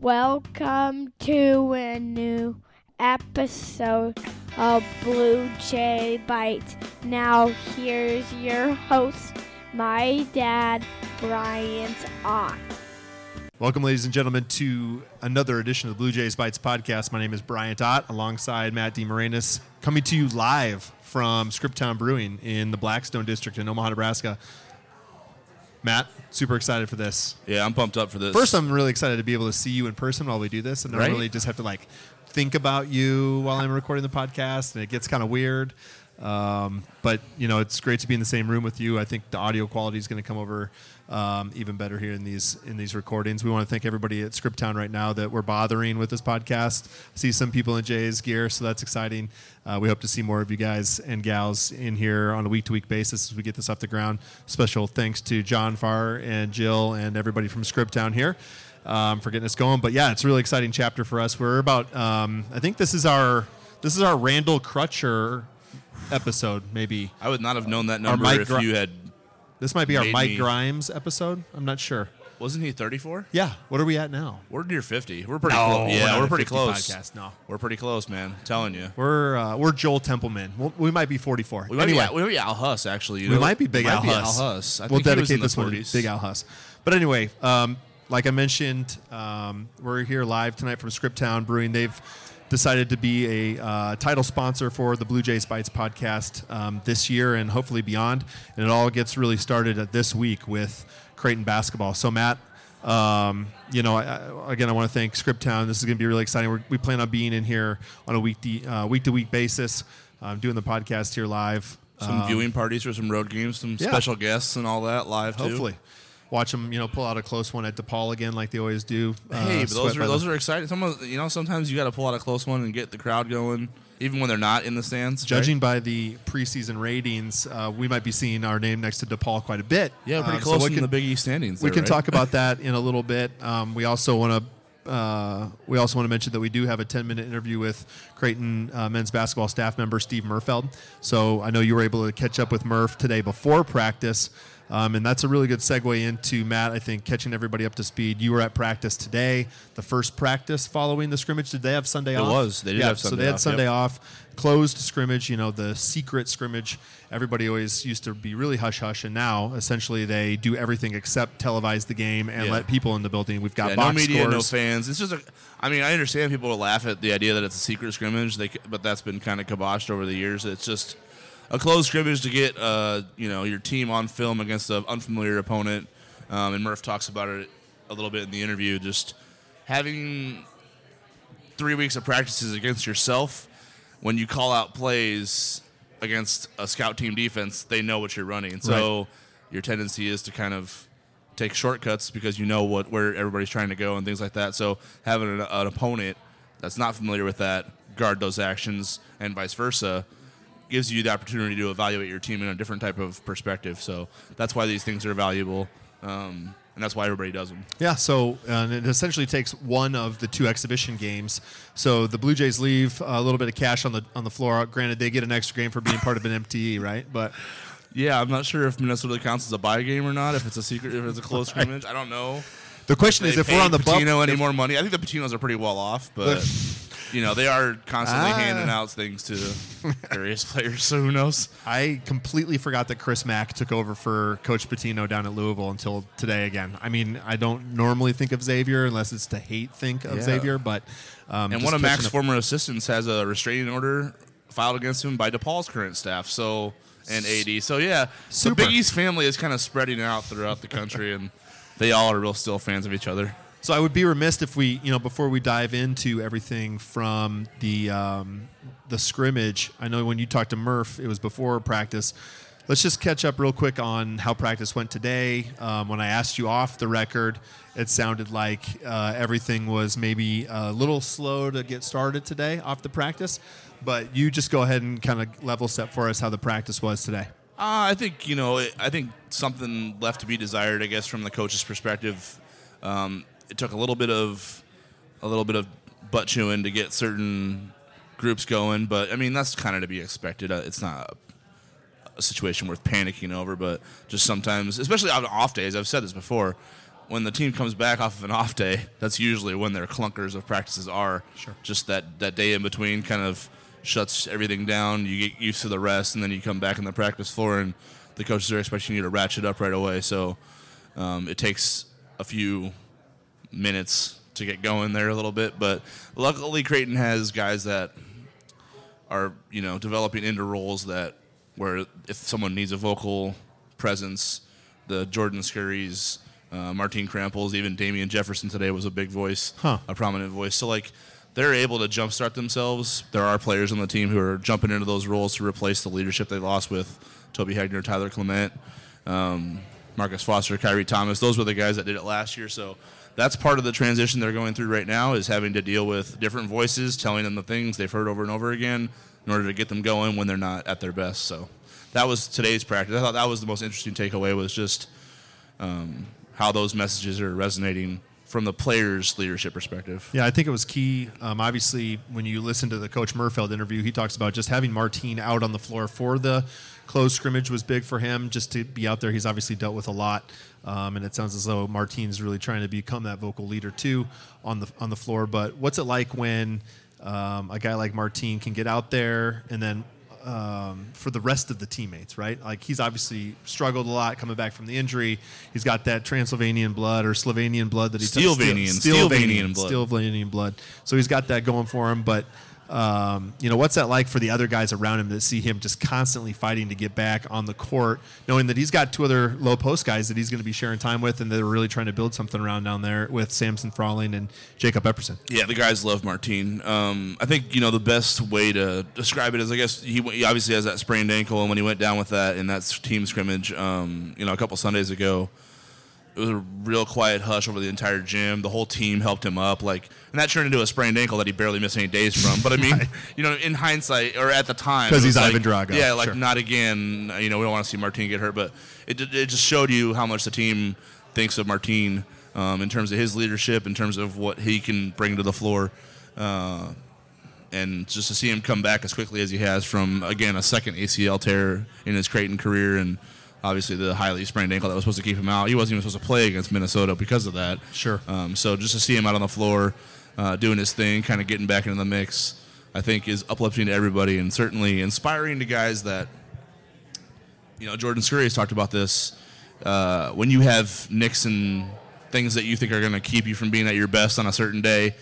Welcome to a new episode of Blue Jay Bites. Now, here's your host, my dad, Bryant Ott. Welcome, ladies and gentlemen, to another edition of the Bluejays Bytes podcast. My name is Bryant Ott, alongside Matt DeMarinis, coming to you live from Scriptown Brewing in the Blackstone District in Omaha, Nebraska. Matt, super excited for this. Yeah, I'm pumped up for this. First, I'm really excited to be able to see you in person while we do this, and Right? not really just have to like think about you while I'm recording the podcast, and it gets kind of weird. Um, but you know, it's great to be in the same room with you. I think the audio quality is going to come over um, even better here in these in these recordings. We want to thank everybody at Scriptown right now that we're bothering with this podcast. see some people in Jay's gear, so that's exciting. Uh, we hope to see more of you guys and gals in here on a week to week basis as we get this off the ground. Special thanks to John Farr and Jill and everybody from Scriptown here um, for getting us going. But yeah, it's a really exciting chapter for us. We're about, um, I think this is our this is our Randall Crutcher episode. Maybe I would not have known that number if Gr- you had. This might be our Made Mike me- Grimes episode. I'm not sure. Wasn't he 34? Yeah, what are we at now? We're near 50. We're pretty No, close. we're Yeah, not we're, a pretty 50 close. podcast, no. We're pretty close, man. telling you. We're uh, we're Joel Templeman. We'll, we might be 44. We might, anyway, be, we might be Al Huss, actually. You we know? might be Big might Al be Huss. Al Huss. I we'll think he was dedicate in the this one to Big Al Huss. But anyway, um, like I mentioned, um, we're here live tonight from Scriptown Brewing. They've decided to be a uh, title sponsor for the Bluejays Bytes podcast um, this year and hopefully beyond. And it all gets really started at this week with Creighton basketball. So Matt. Um, you know, I, I, again, I want to thank Scriptown. This is going to be really exciting. We're, we plan on being in here on a week uh, week to week basis, um, doing the podcast here live. Some Um, viewing parties for some road games, some yeah. special guests and all that live too. Watch them. You know, pull out a close one at DePaul again, like they always do. Uh, Hey, but those are those are exciting. Some of you know sometimes you got to pull out a close one and get the crowd going, even when they're not in the stands. right? Judging by the preseason ratings, uh, we might be seeing our name next to DePaul quite a bit. yeah, pretty Um, close we in can- the Big East standings. We there, can right? talk about that in a little bit. Um, we also want to. Uh, we also want to mention that we do have a 10 minute interview with Creighton uh, men's basketball staff member Steve Merfeld. So I know you were able to catch up with Murph today before practice. Um, and that's a really good segue into Matt. I think catching everybody up to speed. You were at practice today, the first practice following the scrimmage. Did they have Sunday It off? It was. They did yeah, have So they had off, Sunday yep. off, closed scrimmage. You know, the secret scrimmage. Everybody always used to be really hush hush, and now essentially they do everything except televise the game and Yeah. let people in the building. We've got Yeah, box no media, no fans. It's just a. I mean, I understand people will laugh at the idea that it's a secret scrimmage, they, but that's been kind of kiboshed over the years. It's just a closed scrimmage to get uh, you know your team on film against an unfamiliar opponent. Um, and Murph talks about it a little bit in the interview. Just having three weeks of practices against yourself when you call out plays against a scout team defense, they know what you're running. So your tendency is to kind of take shortcuts because you know what where everybody's trying to go and things like that. So having an, an opponent that's not familiar with that guard those actions and vice versa gives you the opportunity to evaluate your team in a different type of perspective. So that's why these things are valuable, um, and that's why everybody does them. Yeah, so and it essentially takes one of the two exhibition games. So the Blue Jays leave a little bit of cash on the on the floor. Granted, they get an extra game for being part of an MTE, right? But Yeah, I'm not sure if Minnesota counts as a buy game or not. If it's a secret, if it's a close scrimmage, I don't know. the question is, if we're on the Pitino any more money? I think the Pitinos are pretty well off, but you know they are constantly Ah. handing out things to various players. So who knows? I completely forgot that Chris Mack took over for Coach Pitino down at Louisville until today again. I mean, I don't normally think of Xavier unless it's to hate think of Yeah. Xavier, but um, And just one of catching up- former assistants has a restraining order filed against him by DePaul's current staff. So and AD. So yeah, Super. the Big East family is kind of spreading out throughout the country, and they all are real still fans of each other. So I would be remiss if we, you know, before we dive into everything from the um, the scrimmage. I know when you talked to Murph, it was before practice. Let's just catch up real quick on how practice went today. Um, when I asked you off the record, it sounded like uh, everything was maybe a little slow to get started today off the practice. But you just go ahead and kind of level set for us how the practice was today. Uh, I think you know. I think something left to be desired. I guess from the coach's perspective, um, it took a little bit of a little bit of butt chewing to get certain groups going. But I mean, that's kind of to be expected. Uh, it's not a, a situation worth panicking over. But just sometimes, especially on off days, I've said this before. when the team comes back off of an off day, that's usually when their clunkers of practices are. Sure. Just that, that day in between kind of shuts everything down. You get used to the rest, and then you come back on the practice floor, and the coaches are expecting you to ratchet up right away. So um, it takes a few minutes to get going there a little bit. But luckily, Creighton has guys that are you know developing into roles that where if someone needs a vocal presence, the Jordan Scurries, uh, Martine Krampeljs, even Damien Jefferson today was a big voice, Huh. a prominent voice. So like they're able to jumpstart themselves. There are players on the team who are jumping into those roles to replace the leadership they lost with Toby Hegner, Tyler Clement, um, Marcus Foster, Khyri Thomas. Those were the guys that did it last year. So that's part of the transition they're going through right now is having to deal with different voices telling them the things they've heard over and over again in order to get them going when they're not at their best. So that was today's practice. I thought that was the most interesting takeaway was just um, how those messages are resonating from the players' leadership perspective. Yeah, I think it was key. Um, obviously, when you listen to the Coach Merfeld interview, he talks about just having Martine out on the floor for the close scrimmage was big for him. Just to be out there, he's obviously dealt with a lot, um, and it sounds as though Martine's really trying to become that vocal leader too on the on the floor. But what's it like when um, a guy like Martine can get out there and then um, for the rest of the teammates, right? Like he's obviously struggled a lot coming back from the injury. He's got that Transylvanian blood or Slovenian blood that he's Steelvanian, Steel- Steelvanian blood. Steelvanian blood. So he's got that going for him. But um, you know, what's that like for the other guys around him that see him just constantly fighting to get back on the court, knowing that he's got two other low post guys that he's going to be sharing time with, and they're really trying to build something around down there with Samson Froling and Jacob Epperson. Yeah, the guys love Martine. Um, I think you know the best way to describe it is I guess he, he obviously has that sprained ankle, and when he went down with that in that team scrimmage, um, you know, a couple Sundays ago, it was a real quiet hush over the entire gym. The whole team helped him up, like, and that turned into a sprained ankle that he barely missed any days from. But I mean, you know, in hindsight or at the time, 'Cause it was he's like, Ivan Drago, Yeah, like sure. not again. You know, we don't want to see Martine get hurt, but it it just showed you how much the team thinks of Martine um, in terms of his leadership, in terms of what he can bring to the floor. Uh, and just to see him come back as quickly as he has from again a second ACL tear in his Creighton career, and obviously the highly sprained ankle that was supposed to keep him out. He wasn't even supposed to play against Minnesota because of that. Sure. Um, so just to see him out on the floor, uh, doing his thing, kind of getting back into the mix, I think is uplifting to everybody and certainly inspiring to guys that, you know, Jordan Scurry has talked about this. Uh, when you have nicks and things that you think are going to keep you from being at your best on a certain day,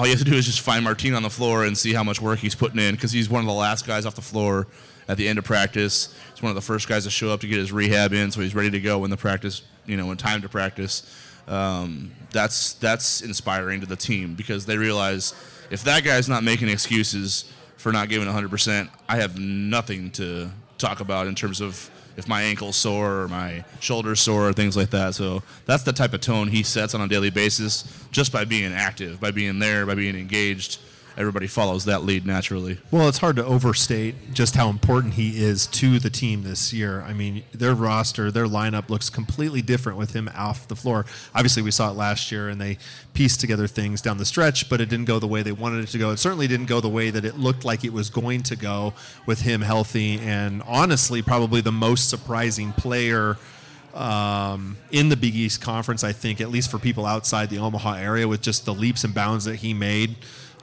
all you have to do is just find Martine on the floor and see how much work he's putting in because he's one of the last guys off the floor at the end of practice. He's one of the first guys to show up to get his rehab in, so he's ready to go when the practice, you know, when time to practice. Um, that's that's inspiring to the team because they realize if that guy's not making excuses for not giving 100%, I have nothing to talk about in terms of if my ankle's sore or my shoulder's sore or things like that. So that's the type of tone he sets on a daily basis just by being active, by being there, by being engaged. Everybody follows that lead naturally. Well, it's hard to overstate just how important he is to the team this year. I mean, their roster, their lineup looks completely different with him off the floor. Obviously, we saw it last year, and they pieced together things down the stretch, but it didn't go the way they wanted it to go. It certainly didn't go the way that it looked like it was going to go with him healthy. And honestly, probably the most surprising player um, in the Big East Conference, I think, at least for people outside the Omaha area, with just the leaps and bounds that he made,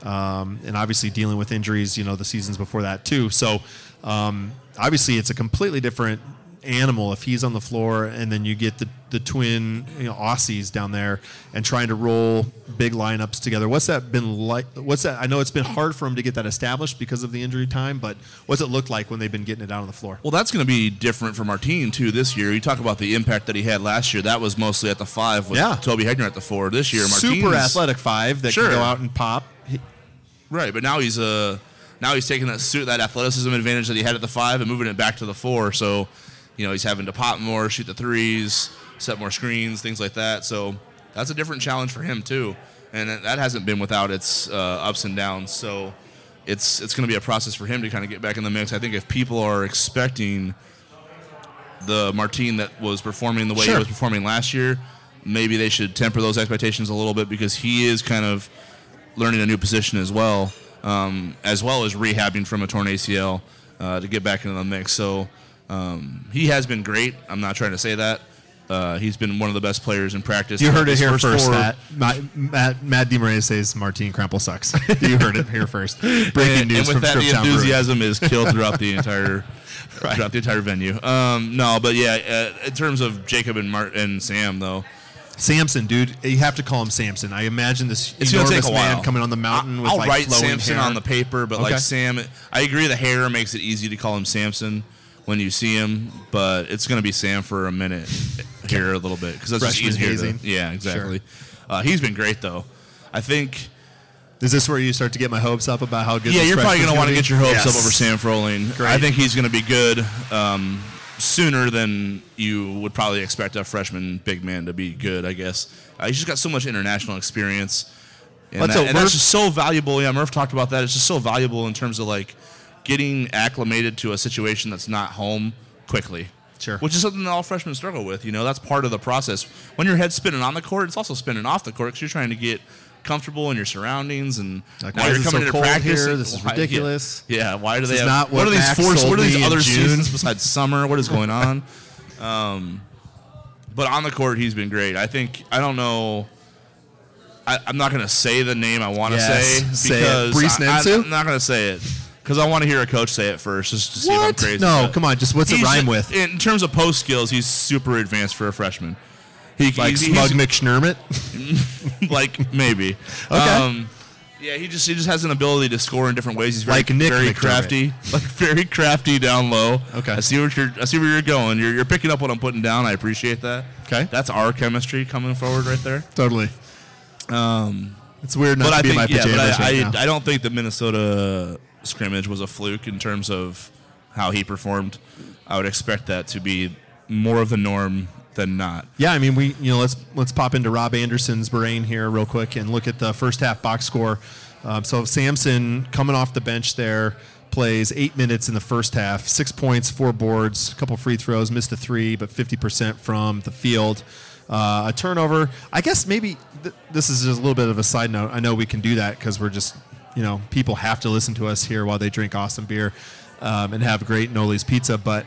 um, and obviously dealing with injuries, you know, the seasons before that too. So um, obviously, it's a completely different animal if he's on the floor, and then you get the the twin you know, Aussies down there and trying to roll big lineups together. What's that been like? What's that? I know it's been hard for him to get that established because of the injury time, but what's it look like when they've been getting it out on the floor? Well, that's going to be different for Martine too this year. You talk about the impact that he had last year. That was mostly at the five with Yeah. Toby Hegner at the four. This year, super athletic five that Sure. can go out and pop. Right? But now he's uh, now he's taking that suit that athleticism advantage that he had at the five and moving it back to the four. So, you know, he's having to pop more, shoot the threes, set more screens, things like that. So that's a different challenge for him too, and that that hasn't been without its uh, ups and downs. So it's it's going to be a process for him to kind of get back in the mix. I think if people are expecting the Martine that was performing the way Sure. he was performing last year, maybe they should temper those expectations a little bit because he is kind of learning a new position as well, um, as well as rehabbing from a torn ACL uh, to get back into the mix. So um, he has been great. I'm not trying to say that. Uh, he's been one of the best players in practice. You heard it here first first. That Matt, Matt, Matt DeMaria says Martin Krampelj sucks. you heard it here first. Breaking and, news and with from that, the enthusiasm is killed throughout the entire throughout the entire venue. Um, no, but yeah, uh, in terms of Jacob and Mart and Sam though, Samson, dude, you have to call him Samson. I imagine this it's enormous take a while. man coming on the mountain I- with I'll like write Samson hair. on the paper, but Okay. like Sam, I agree. The hair makes it easy to call him Samson when you see him, but it's going to be Sam for a minute here a little bit because that's just easier. To, yeah, exactly. Uh, he's been great though. I think. Is this where you start to get my hopes up about how good? Yeah, you're probably going to want to get your hopes Yes. up over Sam Froling. Great. I think he's going to be good um, sooner than you would probably expect a freshman big man to be good. I guess uh, he's just got so much international experience, and, That's that- and that's just so valuable. Yeah, Murph talked about that. It's just so valuable in terms of like getting acclimated to a situation that's not home quickly. Sure. Which is something that all freshmen struggle with. You know, that's part of the process. When your head's spinning on the court, it's also spinning off the court because you're trying to get comfortable in your surroundings and Like, now why you're coming so into practice. here? This is why- ridiculous. Yeah, why do This they have not what, what are these four what are these other seasons besides summer? What is going on? um, but on the court, he's been great. I think I don't know. I, I'm not going to say the name I want to Yes, say say it. because Brees I, am not going to say it because I want to hear a coach say it first, just to see if I'm What? crazy. No, come on. Just what's it he's- rhyme with? In terms of post skills, he's super advanced for a freshman. He, Like he's, Smug he's- like maybe. Okay. Um, yeah, he just he just has an ability to score in different ways. He's very, Like Nick very McDermott. crafty, like very crafty down low. Okay. I see what you're I see where you're going. You're, you're picking up what I'm putting down. I appreciate that. Okay. that's our chemistry coming forward right there. Totally. Um, It's weird not but to I be in think my yeah, pajamas but I, right I. I don't think the Minnesota scrimmage was a fluke in terms of how he performed. I would expect that to be more of the norm than not. Yeah, I mean, we you know let's let's pop into Rob Anderson's brain here real quick and look at the first half box score. Um, so Samson coming off the bench there plays eight minutes in the first half, six points, four boards, a couple free throws, missed a three, but fifty percent from the field. Uh, a turnover. I guess maybe th- this is just a little bit of a side note. I know we can do that because we're just you know people have to listen to us here while they drink awesome beer um, and have great Noli's pizza, but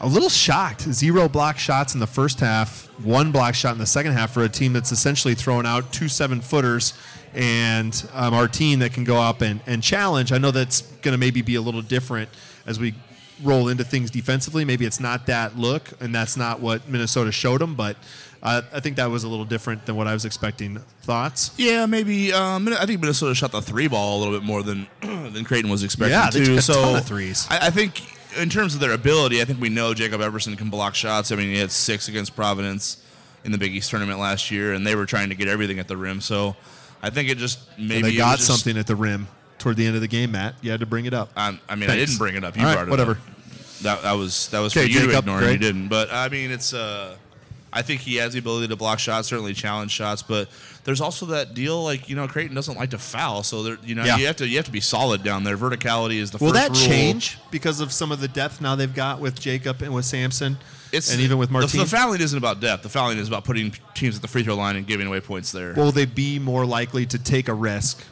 a little shocked. Zero block shots in the first half, one block shot in the second half for a team that's essentially throwing out two seven footers and um, our team that can go up and, and challenge. I know that's going to maybe be a little different as we roll into things defensively. Maybe it's not that look, and that's not what Minnesota showed them, but uh, I think that was a little different than what I was expecting. Thoughts? Yeah, maybe. Um, I think Minnesota shot the three ball a little bit more than than Creighton was expecting. Yeah, they to. took a so ton of threes. I, I think in terms of their ability, I think we know Jacob Epperson can block shots. I mean, he had six against Providence in the Big East tournament last year, and they were trying to get everything at the rim. So I think it just maybe And they got just- something at the rim toward the end of the game, Matt. You had to bring it up. I, I mean, I didn't bring it up. You All right, brought it whatever. up. That that was that was Okay, for you to ignore. and You didn't. But I mean, it's. Uh, I think he has the ability to block shots, certainly challenge shots. But there's also that deal, like you know, Creighton doesn't like to foul, so there, you know, Yeah. you have to you have to be solid down there. Verticality is the Will first that rule. change because of some of the depth now they've got with Jacob and with Samson, It's, and even with the- Martin? The, fouling isn't about depth. The fouling is about putting teams at the free throw line and giving away points there. Will they be more likely to take a risk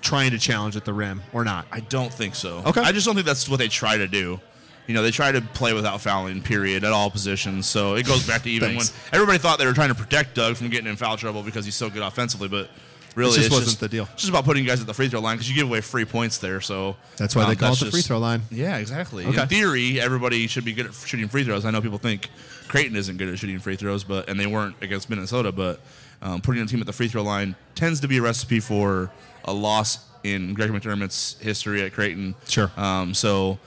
trying to challenge at the rim or not? I don't think so. Okay. I just don't think that's what they try to do. You know, they try to play without fouling, period, at all positions. So it goes back to even when everybody thought they were trying to protect Doug from getting in foul trouble because he's so good offensively, but really, It just it's wasn't the deal. It's just about putting guys at the free throw line because you give away free points there. So That's why um, they call it the free throw line. Yeah, exactly. Okay. In theory, everybody should be good at shooting free throws. I know people think Creighton isn't good at shooting free throws, but and they weren't against Minnesota. But um, putting a team at the free throw line tends to be a recipe for a loss in Greg McDermott's history at Creighton. Sure. Um, so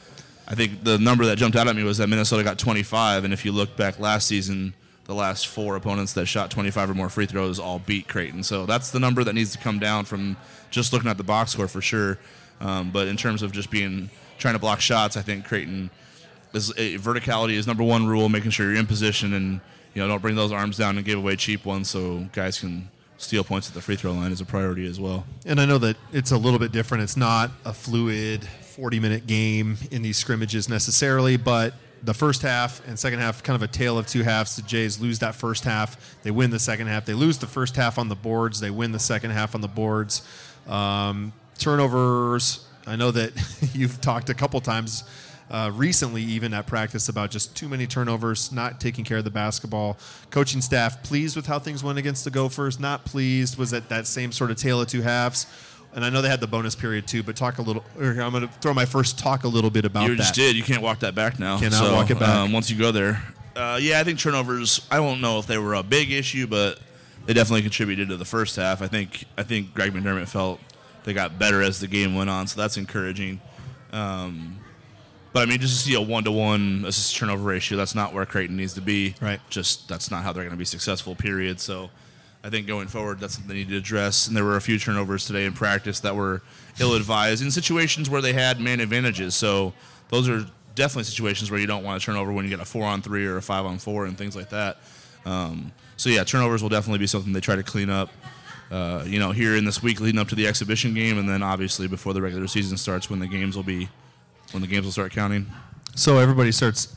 I think the number that jumped out at me was that Minnesota got 25, and if you look back last season, the last four opponents that shot 25 or more free throws all beat Creighton. So that's the number that needs to come down from just looking at the box score for sure. Um, but in terms of just being trying to block shots, I think Creighton is eh, verticality is number one rule, making sure you're in position and you know don't bring those arms down and give away cheap ones so guys can steal points at the free throw line is a priority as well. And I know that it's a little bit different. It's not a fluid 40 minute game in these scrimmages necessarily, but the first half and second half, kind of a tale of two halves. The Jays lose that first half, they win the second half. They lose the first half on the boards, they win the second half on the boards. Um, turnovers, I know that you've talked a couple times uh, recently, even at practice, about just too many turnovers, not taking care of the basketball. Coaching staff pleased with how things went against the Gophers, not pleased. Was it that same sort of tale of two halves? And I know they had the bonus period too, but talk a little. I'm going to throw my first talk a little bit about You that. just did. You can't walk that back now. Cannot So, walk it back. Um, once you go there. Uh, yeah, I think turnovers. I don't know if they were a big issue, but they definitely contributed to the first half. I think. I think Greg McDermott felt they got better as the game went on, so that's encouraging. Um, but I mean, just to see a one-to-one assist turnover ratio, that's not where Creighton needs to be. Right. Just that's not how they're going to be successful. Period. So. I think going forward, that's something they need to address. And there were a few turnovers today in practice that were ill-advised in situations where they had man advantages. So those are definitely situations where you don't want to turn over when you get a four-on-three or a five-on-four and things like that. Um, so yeah, turnovers will definitely be something they try to clean up. Uh, you know, here in this week leading up to the exhibition game, and then obviously before the regular season starts, when the games will be, when the games will start counting. So everybody starts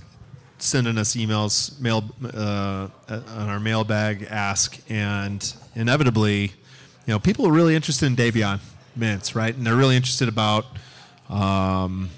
sending us emails, mail uh, on our mailbag ask, and inevitably, you know, people are really interested in Davion Mintz, right? And they're really interested about um,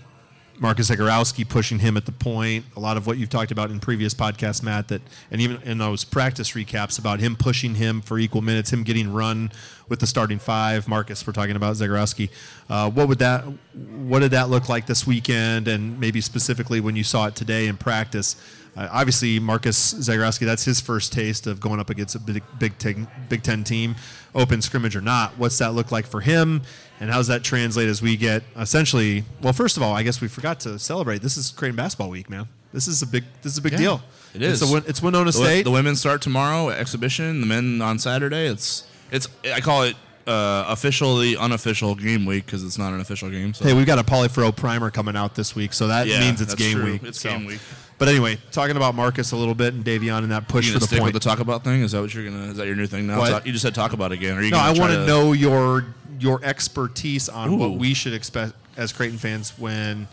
Marcus Zegarowski pushing him at the point. A lot of what you've talked about in previous podcasts, Matt, that and even in those practice recaps about him pushing him for equal minutes, him getting run with the starting five. Marcus, we're talking about Zegarowski. Uh, what would that? What did that look like this weekend, and maybe specifically when you saw it today in practice? Uh, obviously, Marcus Zegarowski, that's his first taste of going up against a big, big, ten, big Ten team, open scrimmage or not. What's that look like for him? And how does that translate as we get essentially? Well, first of all, I guess we forgot to celebrate. This is Creighton basketball week, man. This is a big. This is a big Yeah, deal. it is. It's, a, it's Winona The, State. the women start tomorrow exhibition. The men on Saturday. It's it's I call it uh, officially unofficial game week because it's not an official game. So hey, we've got a Polyfro primer coming out this week, so that Yeah, means it's game true. week. It's So- game week. But anyway, talking about Marcus a little bit and Davion and that push you for the stick point. with the talk about thing? Is that what you're gonna? Is that your new thing now? Talk- you just said talk about again. Are you No, I want to know your your expertise on what we should expect as Creighton fans when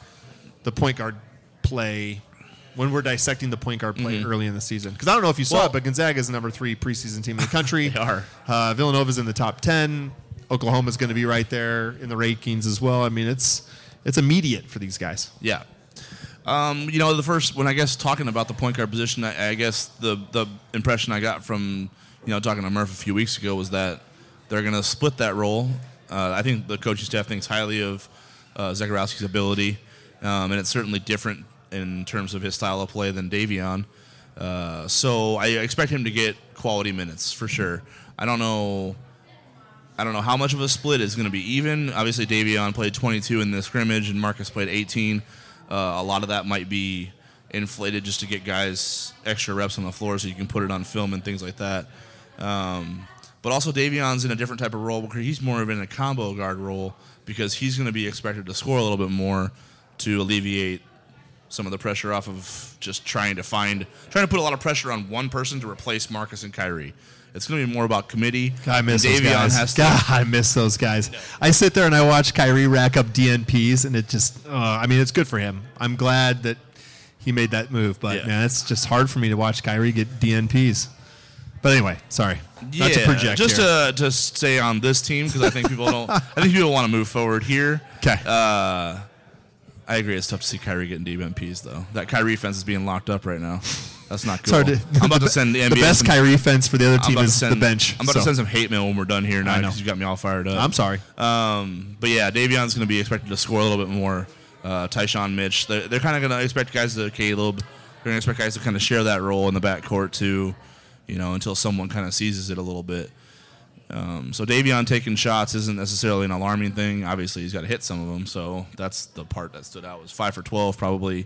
the point guard play when we're dissecting the point guard play early in the season. Because I don't know if you saw Mm-hmm. Well- it, but Gonzaga is the number three preseason team in the country. They are. Uh, Villanova's in the top ten. Oklahoma's going to be right there in the rankings as well. I mean, it's it's immediate for these guys. Yeah. Um, you know, the first when I guess talking about the point guard position, I, I guess the the impression I got from you know talking to Murph a few weeks ago was that they're going to split that role. Uh, I think the coaching staff thinks highly of uh, ability, um, and it's certainly different in terms of his style of play than Davion. Uh, so I expect him to get quality minutes for sure. I don't know. I don't know how much of a split is going to be even. Obviously, Davion played 22 in the scrimmage, and Marcus played 18. Uh, a lot of that might be inflated just to get guys extra reps on the floor, so you can put it on film and things like that. Um, but also, Davion's in a different type of role because he's more of in a combo guard role because he's going to be expected to score a little bit more to alleviate some of the pressure off of just trying to find, trying to put a lot of pressure on one person to replace Marcus and Khyri. It's going to be more about committee. I miss and those Davion guys. has to God, I miss those guys. I sit there and I watch Khyri rack up DNPs, and it just, uh, I mean, it's good for him. I'm glad that he made that move, but Yeah. man, it's just hard for me to watch Khyri get DNPs. But anyway, sorry, not to project just here. to to stay on this team because I think people don't. I think people want to move forward here. 'Kay. Uh, I agree. It's tough to see Khyri getting DNPs though. That Kyrie fence is being locked up right now. That's not cool. to- I'm about to send the NBA the best some, Kyrie fence for the other team is send, the bench. I'm about so. to send some hate mail when we're done here now because you got me all fired up. I'm sorry. Um, but yeah, Davion's going to be expected to score a little bit more. Uh, Ty-Shon Mitch, they're, they're kind of going to expect guys to Caleb. They're going to expect guys to kind of share that role in the backcourt too, you know, until someone kind of seizes it a little bit. Um, so Davion taking shots isn't necessarily an alarming thing. Obviously, he's got to hit some of them. So that's the part that stood out was five for twelve. Probably,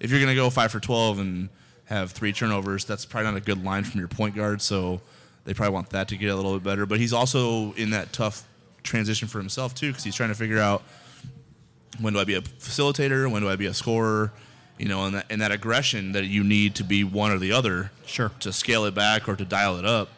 if you're going to go five for twelve and have three turnovers, that's probably not a good line from your point guard. So they probably want that to get a little bit better. But he's also in that tough transition for himself too, because he's trying to figure out when do I be a facilitator, when do I be a scorer, you know, and that, and that aggression that you need to be one or the other, Sure. to scale it back or to dial it up.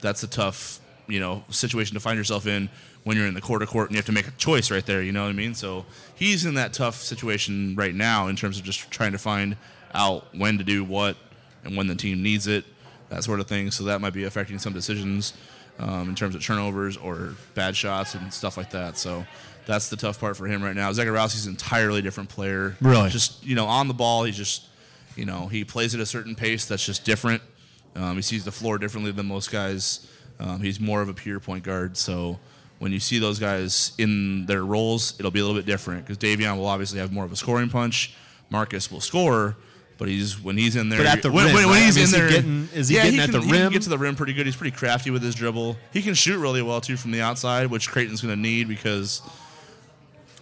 That's a tough, you know, situation to find yourself in when you're in the court of court and you have to make a choice right there. You know what I mean? So he's in that tough situation right now in terms of just trying to find out when to do what and when the team needs it, that sort of thing. So that might be affecting some decisions. um, in terms of turnovers or bad shots and stuff like that. So that's the tough part for him right now. Zegarowski's an entirely different player. Really? Just you know, on the ball, he's just you know he plays at a certain pace that's just different. Um, he sees the floor differently than most guys. Um, he's more of a pure point guard. So when you see those guys in their roles, it'll be a little bit different because Davion will obviously have more of a scoring punch. Marcus will score, but he's when he's in there. But at the when, rim, when, when right? he's I mean, in is he there, getting- is he yeah, getting he at can, the he can get to the rim pretty good. He's pretty crafty with his dribble. He can shoot really well too from the outside, which Creighton's going to need because.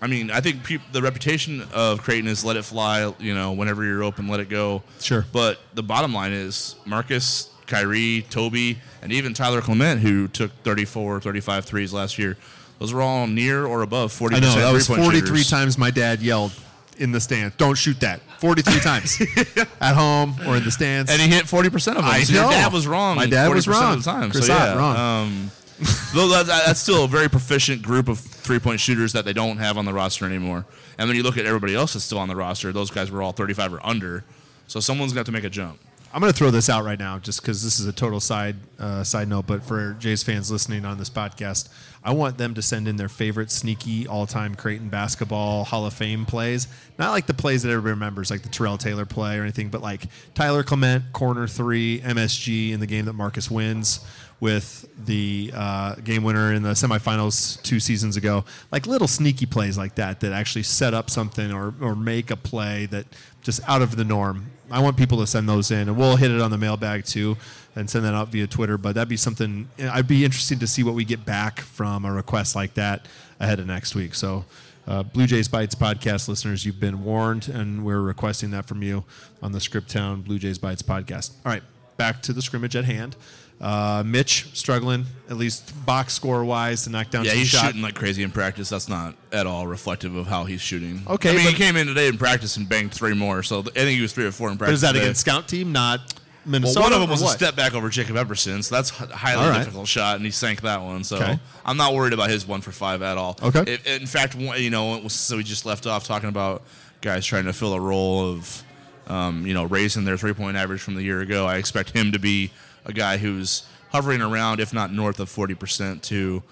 I mean, I think peop the reputation of Creighton is let it fly. You know, whenever you're open, let it go. Sure. But the bottom line is Marcus, Khyri, Toby, and even Tyler Clement, who took 34, 35 threes last year. Those were all near or above 40%. I know that was three-point 43 shooters. times my dad yelled in the stand, "Don't shoot that!" 43 times at home or in the stands. And he hit 40% of them. I so your dad was wrong. My dad 40% was wrong. Of the time. Chris so, yeah, wrong. Um, though that, that's still a very proficient group of three point shooters that they don't have on the roster anymore. And when you look at everybody else that's still on the roster, those guys were all 35 or under. So someone's got to make a jump. I'm going to throw this out right now, just because this is a total side uh, side note. But for Jays fans listening on this podcast, I want them to send in their favorite sneaky all-time Creighton basketball Hall of Fame plays. Not like the plays that everybody remembers, like the Terrell Taylor play or anything, but like Tyler Clement corner three MSG in the game that Marcus wins with the uh, game winner in the semifinals two seasons ago. Like little sneaky plays like that that actually set up something or or make a play that just out of the norm. I want people to send those in, and we'll hit it on the mailbag too, and send that out via Twitter. But that'd be something. I'd be interested to see what we get back from a request like that ahead of next week. So, uh, Bluejays Bytes podcast listeners, you've been warned, and we're requesting that from you on the Scriptown Bluejays Bytes podcast. All right, back to the scrimmage at hand. Uh, Mitch struggling, at least box score wise, to knock down Yeah, he's shot. shooting like crazy in practice. That's not at all reflective of how he's shooting. Okay, I mean, he came in today in practice and banged three more. So I think he was three or four in But practice. is that today. against scout team, not Minnesota. Well, one of them was what? a step back over Jacob Epperson, so that's a highly right. difficult shot, and he sank that one. So Okay. I'm not worried about his one for five at all. Okay. If- in fact, you know, it so we just left off talking about guys trying to fill a role of, um, you know, raising their three point average from the year ago. I expect him to be a guy who's hovering around, if not north of 40%, to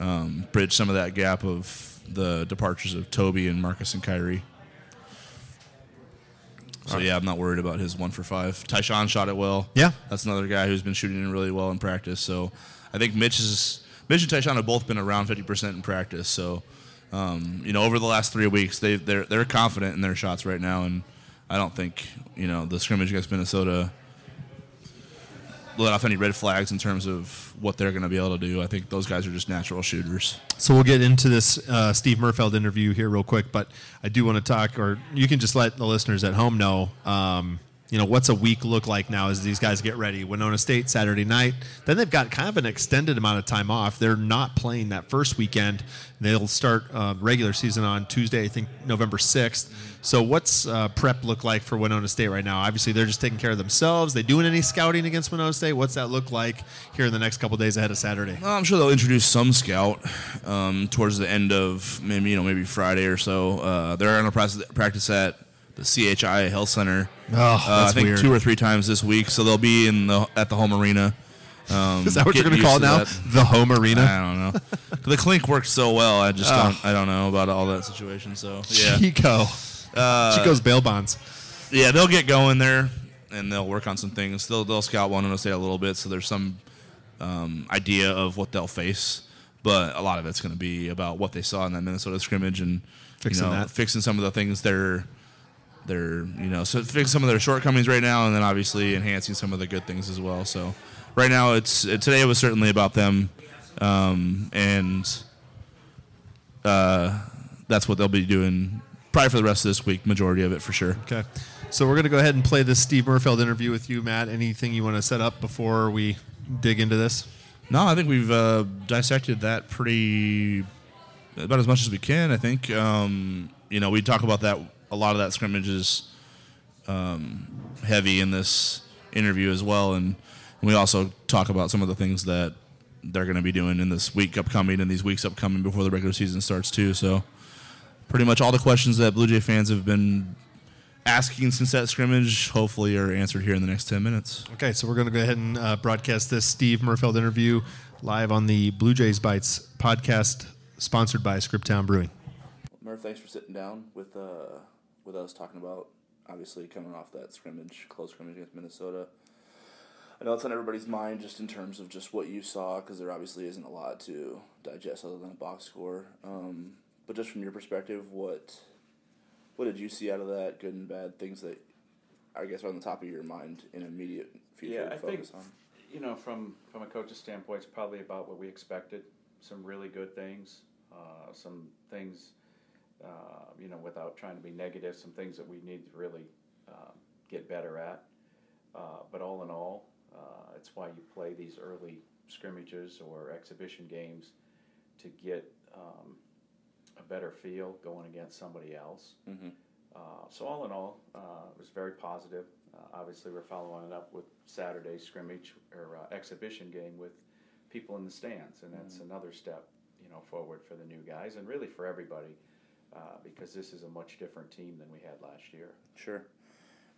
um, bridge some of that gap of the departures of Toby and Marcus and Khyri. So yeah, I'm not worried about his one for five. Ty-Shon shot it well. Yeah. that's another guy who's been shooting really well in practice. So I think Mitch is Mitch and Ty-Shon have both been around 50 percent in practice. So um, you know, over the last three weeks, they they're they're confident in their shots right now, and I don't think you know the scrimmage against Minnesota let off any red flags in terms of what they're going to be able to do. I think those guys are just natural shooters. So we'll get into this uh, Steve Merfeld interview here real quick, but I do want to talk, or you can just let the listeners at home know, um, you know, what's a week look like now as these guys get ready. Winona State Saturday night, then they've got kind of an extended amount of time off. They're not playing that first weekend. They'll start uh, regular season on Tuesday, I think November sixth. So what's uh, prep look like for Winona State right now? Obviously, they're just taking care of themselves. They doing any scouting against Winona State? What's that look like here in the next couple days ahead of Saturday? Well, I'm sure they'll introduce some scout um, towards the end of maybe you know maybe Friday or so. Uh, they're going to practice at the CHI Health Center. Oh, uh, I think weird. two or three times this week, so they'll be in the at the home arena. Um, Is that what you're going to call it now? that. The home arena? I don't know. the clink works so well. I just Oh. don't. I don't know about all that situation. So yeah, Chico. Uh, Chico's bail bonds. yeah, they'll get going there, and they'll work on some things. They'll they'll scout Winona State a little bit, so there's some um, idea of what they'll face. But a lot of it's going to be about what they saw in that Minnesota scrimmage and Fixing you know, that. fixing some of the things they're they're you know so fix some of their shortcomings right now, and then obviously enhancing some of the good things as well. So right now, it's it, today was certainly about them, um, and uh, that's what they'll be doing probably for the rest of this week. Majority of it for sure. Okay. So we're going to go ahead and play this Steve Merfeld interview with you, Matt. Anything you want to set up before we dig into this? No, I think we've uh, dissected that pretty about as much as we can. I think um, you know we talk about that a lot of that scrimmage is um, heavy in this interview as well, and we also talk about some of the things that they're going to be doing in this week upcoming and these weeks upcoming before the regular season starts too. So pretty much all the questions that Blue Jay fans have been asking since that scrimmage hopefully are answered here in the next ten minutes. Okay, so we're going to go ahead and uh, broadcast this Steve Merfeld interview live on the Bluejays Bytes podcast, sponsored by Scriptown Brewing. Murph, thanks for sitting down with uh, with us talking about obviously coming off that scrimmage, close scrimmage against Minnesota. I know it's on everybody's mind just in terms of just what you saw because there obviously isn't a lot to digest other than a box score. Um, but just from your perspective, what what did you see out of that? Good and bad things that I guess are on the top of your mind in immediate future Yeah, to I think on. you know from from a coach's standpoint, it's probably about what we expected. Some really good things, uh, some things, uh, you know, without trying to be negative, some things that we need to really uh, get better at. Uh, but all in all, uh, it's why you play these early scrimmages or exhibition games to get um, a better feel going against somebody else. Mm-hmm. Uh, so all in all, uh, it was very positive. Uh, obviously, we're following it up with Saturday's scrimmage or uh, exhibition game with people in the stands, and that's another step, you know, forward for the new guys and really for everybody, uh, because this is a much different team than we had last year. Sure.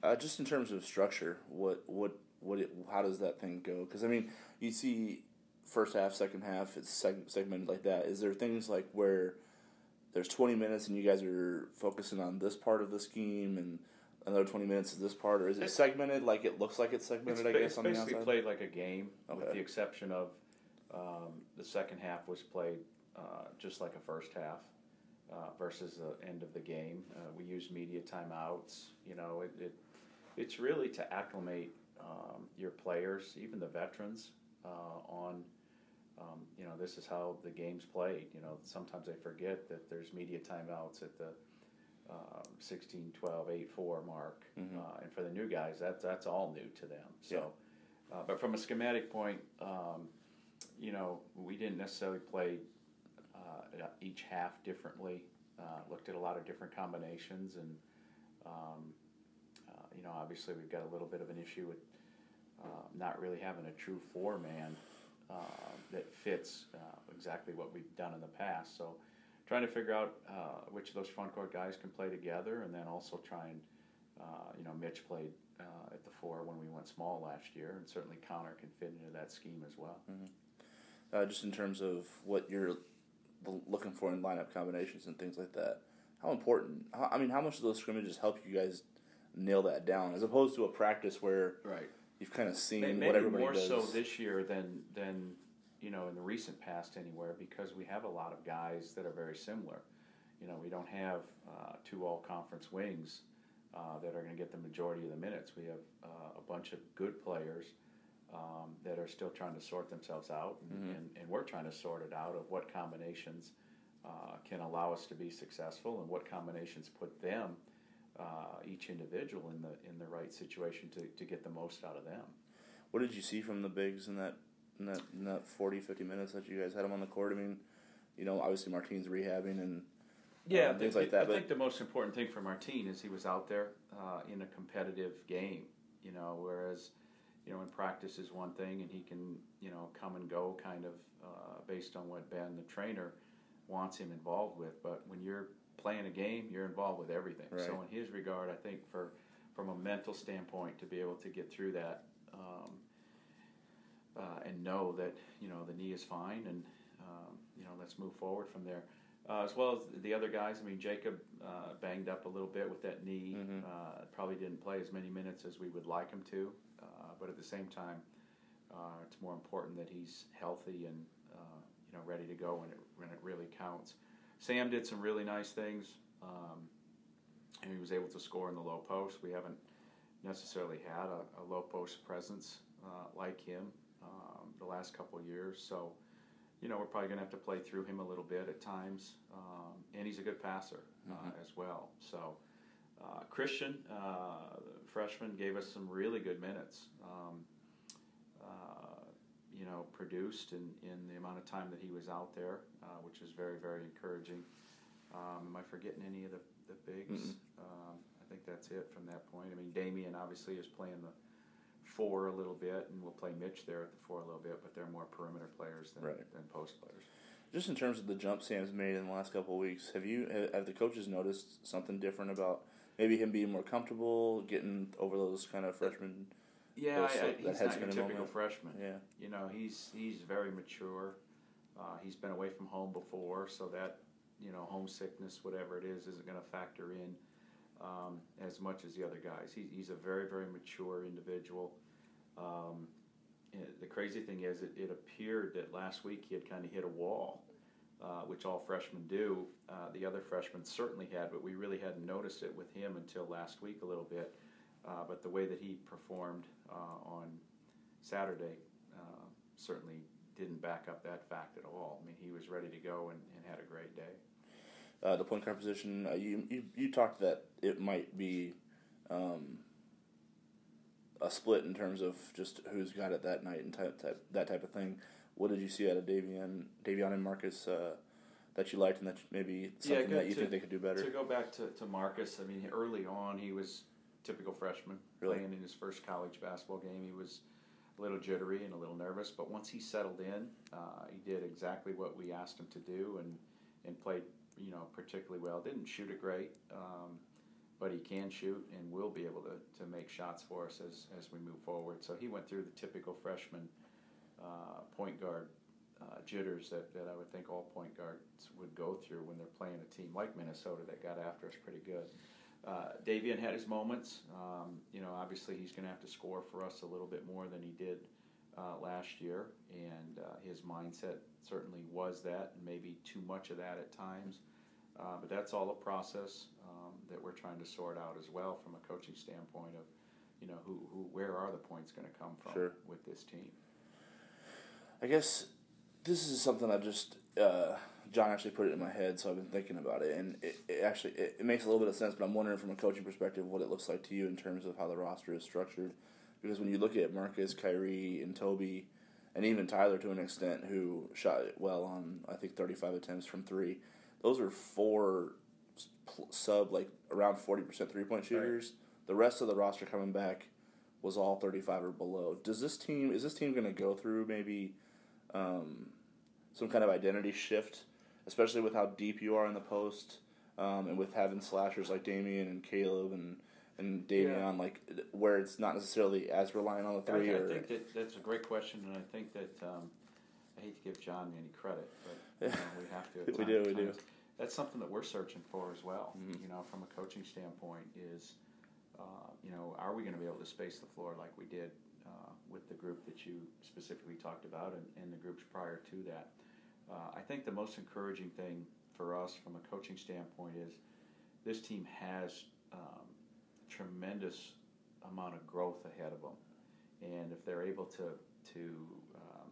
Uh, just in terms of structure, what what what it, how does that thing go? Because I mean, you see first half, second half, it's seg- segmented like that. Is there things like where there's 20 minutes and you guys are focusing on this part of the scheme and another 20 minutes is this part, or is it segmented like it looks like it's segmented? It's, I guess it's on the basically outside. played like a game, with the exception of um, the second half was played uh, just like a first half uh, versus the end of the game. Uh, we use media timeouts. You know, it, it it's really to acclimate um, your players, even the veterans, uh, on. Um, you know, this is how the game's played. You know, sometimes they forget that there's media timeouts at the um, 16, 12, 8, 4 mark. Mhm. Uh, and for the new guys, that's, that's all new to them. So, uh, but from a schematic point, um, you know, we didn't necessarily play each half differently. Uh, looked at a lot of different combinations, and um, uh, you know, obviously we've got a little bit of an issue with uh, not really having a true four man uh, that fits uh, exactly what we've done in the past. So, trying to figure out uh, which of those front court guys can play together, and then also try and uh, you know, Mitch played uh, at the four when we went small last year, and certainly Connor can fit into that scheme as well. uh, just in terms of what you're l- looking for in lineup combinations and things like that. How important? How, I mean, how much do those scrimmages help you guys nail that down, as opposed to a practice where Right. you've kind of seen May- what Maybe everybody more does? so this year than than you know in the recent past anywhere because we have a lot of guys that are very similar. You know, we don't have uh, two all conference wings uh, that are going to get the majority of the minutes. We have uh, a bunch of good players um, that are still trying to sort themselves out, and, Mm-hmm. and, and we're trying to sort it out of what combinations uh, can allow us to be successful and what combinations put them. Uh, each individual in the in the right situation to, to get the most out of them. What did you see from the bigs in that in that in that 40, 50 minutes that you guys had them on the court? I mean, you know, obviously Martine's rehabbing and Yeah, um, things think, like that. I But think the most important thing for Martine is he was out there uh, in a competitive game. You know, whereas you know in practice is one thing, and he can you know come and go kind of uh, based on what Ben, the trainer, wants him involved with. But when you're playing a game, you're involved with everything. So in his regard, I think for from a mental standpoint to be able to get through that. Um, uh, and know that you know the knee is fine, and um, you know let's move forward from there. Uh, as well as the other guys, I mean Jacob uh, banged up a little bit with that knee. Mhm. Uh, probably didn't play as many minutes as we would like him to, uh, but at the same time, uh, it's more important that he's healthy and uh, you know ready to go when it when it really counts. Sam did some really nice things, um, and he was able to score in the low post. We haven't necessarily had a, a low post presence uh, like him um, the last couple of years. So, you know, we're probably going to have to play through him a little bit at times. Um, and he's a good passer uh, as well. So, uh, Christian, uh, freshman, gave us some really good minutes. Um, uh, you know, produced in, in the amount of time that he was out there, uh, which is very, very encouraging. Um, am I forgetting any of the, the bigs? Um, I think that's it from that point. I mean, Damien obviously is playing the four a little bit, and we'll play Mitch there at the four a little bit, but they're more perimeter players than, Right. than post players. just in terms of the jump Sam's made in the last couple of weeks, have you have the coaches noticed something different about maybe him being more comfortable getting over those kind of freshman Yeah, those- I, I, that he's not your typical moment? freshman. Yeah. You know, he's he's very mature. Uh, he's been away from home before, so that you know homesickness, whatever it is, isn't going to factor in um, as much as the other guys. He, he's a very very mature individual. Um, the crazy thing is, it, it appeared that last week he had kind of hit a wall, uh, which all freshmen do. Uh, the other freshmen certainly had, but we really hadn't noticed it with him until last week a little bit. Uh, but the way that he performed uh, on Saturday uh, certainly didn't back up that fact at all. I mean, he was ready to go and, and had a great day. Uh, the point guard position, you, you you talked that it might be um, a split in terms of just who's got it that night and type, type that type of thing. What did you see out of Davion, Davion and Marcus uh, that you liked and that maybe something good that you to- think they could do better? To go back to, to Marcus, I mean, early on he was typical freshman Really? playing in his first college basketball game. He was a little jittery and a little nervous, but once he settled in, uh, he did exactly what we asked him to do and and played you know particularly well. Didn't shoot it great, um, but he can shoot and will be able to, to make shots for us as, as we move forward. So he went through the typical freshman uh, point guard uh, jitters that, that I would think all point guards would go through when they're playing a team like Minnesota that got after us pretty good. Uh, Davion had his moments. Um, you know, obviously he's going to have to score for us a little bit more than he did uh, last year, and uh, his mindset certainly was that, and maybe too much of that at times. Uh, but that's all a process um, that we're trying to sort out as well from a coaching standpoint of, you know, who, who where are the points going to come from Sure. with this team. I guess this is something I just uh, John actually put it in my head, so I've been thinking about it, and it, it actually it, it makes a little bit of sense. But I'm wondering from a coaching perspective what it looks like to you in terms of how the roster is structured, because when you look at Marcus, Khyri, and Toby, and even Tyler to an extent, who shot well on I think 35 attempts from three, those are four sub like around 40 percent three point shooters. The rest of the roster coming back was all 35 or below. Does this team is this team going to go through maybe um, some kind of identity shift, especially with how deep you are in the post, um, and with having slashers like Damien and Kaleb and and Davion, Yeah. like where it's not necessarily as reliant on the three. I or think that that's a great question, and I think that um, I hate to give John any credit, but you know, we have to. We do, we do. That's something that we're searching for as well. Mhm. You know, from a coaching standpoint, is uh, you know, are we going to be able to space the floor like we did with the group that you specifically talked about, and, and the groups prior to that? Uh, I think the most encouraging thing for us from a coaching standpoint is this team has um, tremendous amount of growth ahead of them, and if they're able to to um,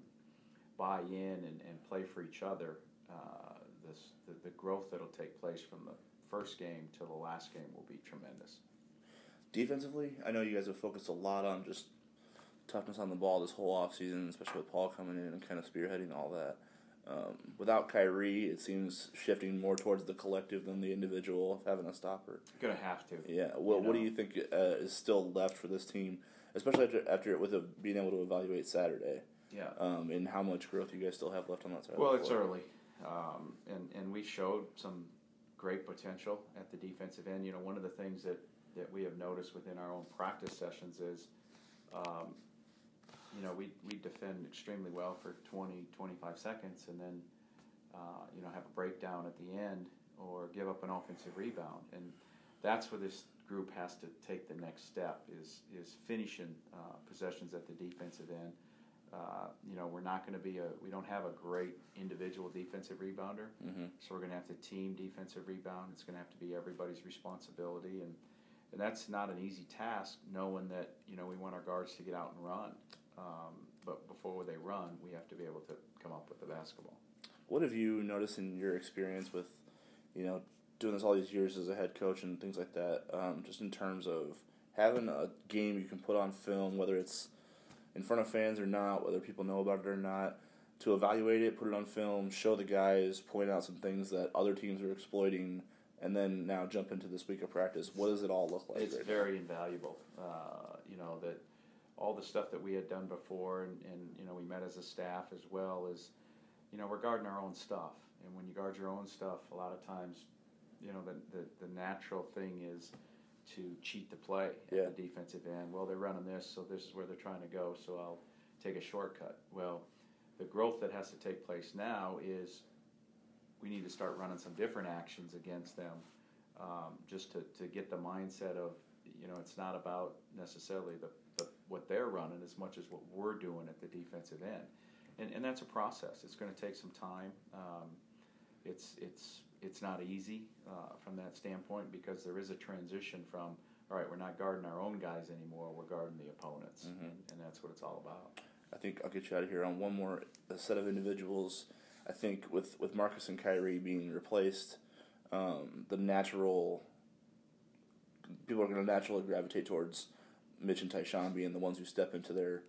buy in and, and play for each other, uh, this the, the growth that'll take place from the first game to the last game will be tremendous. defensively, I know you guys have focused a lot on just toughness on the ball this whole offseason, especially with Paul coming in and kind of spearheading all that. Um, without Khyri, it seems shifting more towards the collective than the individual of having a stopper. Gonna have to. Yeah. What You What do you think uh, is still left for this team, especially after after with a, being able to evaluate Saturday, Yeah. um, and how much growth you guys still have left on that side? Well, it's early, um, and and we showed some great potential at the defensive end. You know, one of the things that that we have noticed within our own practice sessions is, um, you know, we we defend extremely well for 20, 25 seconds, and then uh, you know have a breakdown at the end or give up an offensive rebound, and that's where this group has to take the next step is is finishing uh, possessions at the defensive end. Uh, you know, we're not going to be a, we don't have a great individual defensive rebounder. Mhm. So we're going to have to team defensive rebound. It's going to have to be everybody's responsibility. And, and that's not an easy task, knowing that, you know, we want our guards to get out and run. Um, but before they run, we have to be able to come up with the basketball. What have you noticed in your experience with, you know, doing this all these years as a head coach and things like that? Um, just in terms of having a game you can put on film, whether it's in front of fans or not, whether people know about it or not, to evaluate it, put it on film, show the guys, point out some things that other teams are exploiting, and then now jump into this week of practice. What does it all look like? It's right now? very invaluable. Uh, you know that all the stuff that we had done before, and, and you know we met as a staff as well as, you know, we're guarding our own stuff. And when you guard your own stuff, a lot of times, you know, the the, the natural thing is to cheat the play Yeah. at the defensive end. Well, they're running this, so this is where they're trying to go. So I'll take a shortcut. Well, the growth that has to take place now is we need to start running some different actions against them, um, just to, to get the mindset of you know it's not about necessarily the what they're running as much as what we're doing at the defensive end, and and that's a process. It's going to take some time. Um, it's it's it's not easy uh, from that standpoint because there is a transition from all right, we're not guarding our own guys anymore. We're guarding the opponents, and, and that's what it's all about. I think I'll get you out of here on one more set of individuals. I think with, with Marcus and Khyri being replaced, um, the natural people are going to naturally gravitate towards Mitch and Ty-Shon being the ones who step into their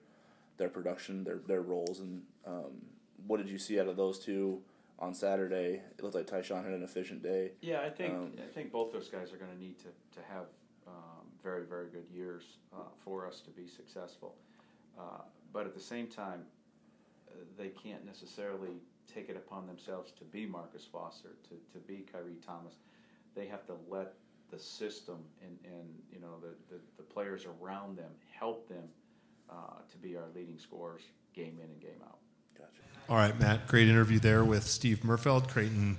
their production, their their roles. And um, what did you see out of those two on Saturday? It looked like Ty-Shon had an efficient day. Yeah, I think Um, I think both those guys are going to need to to have um, very very good years uh, for us to be successful. Uh, but at the same time, uh, they can't necessarily take it upon themselves to be Marcus Foster, to, to be Khyri Thomas. They have to let the system and, and you know the, the, the players around them help them uh, to be our leading scorers game in and game out. Gotcha. All right, Matt. Great interview there with Steve Merfeld, Creighton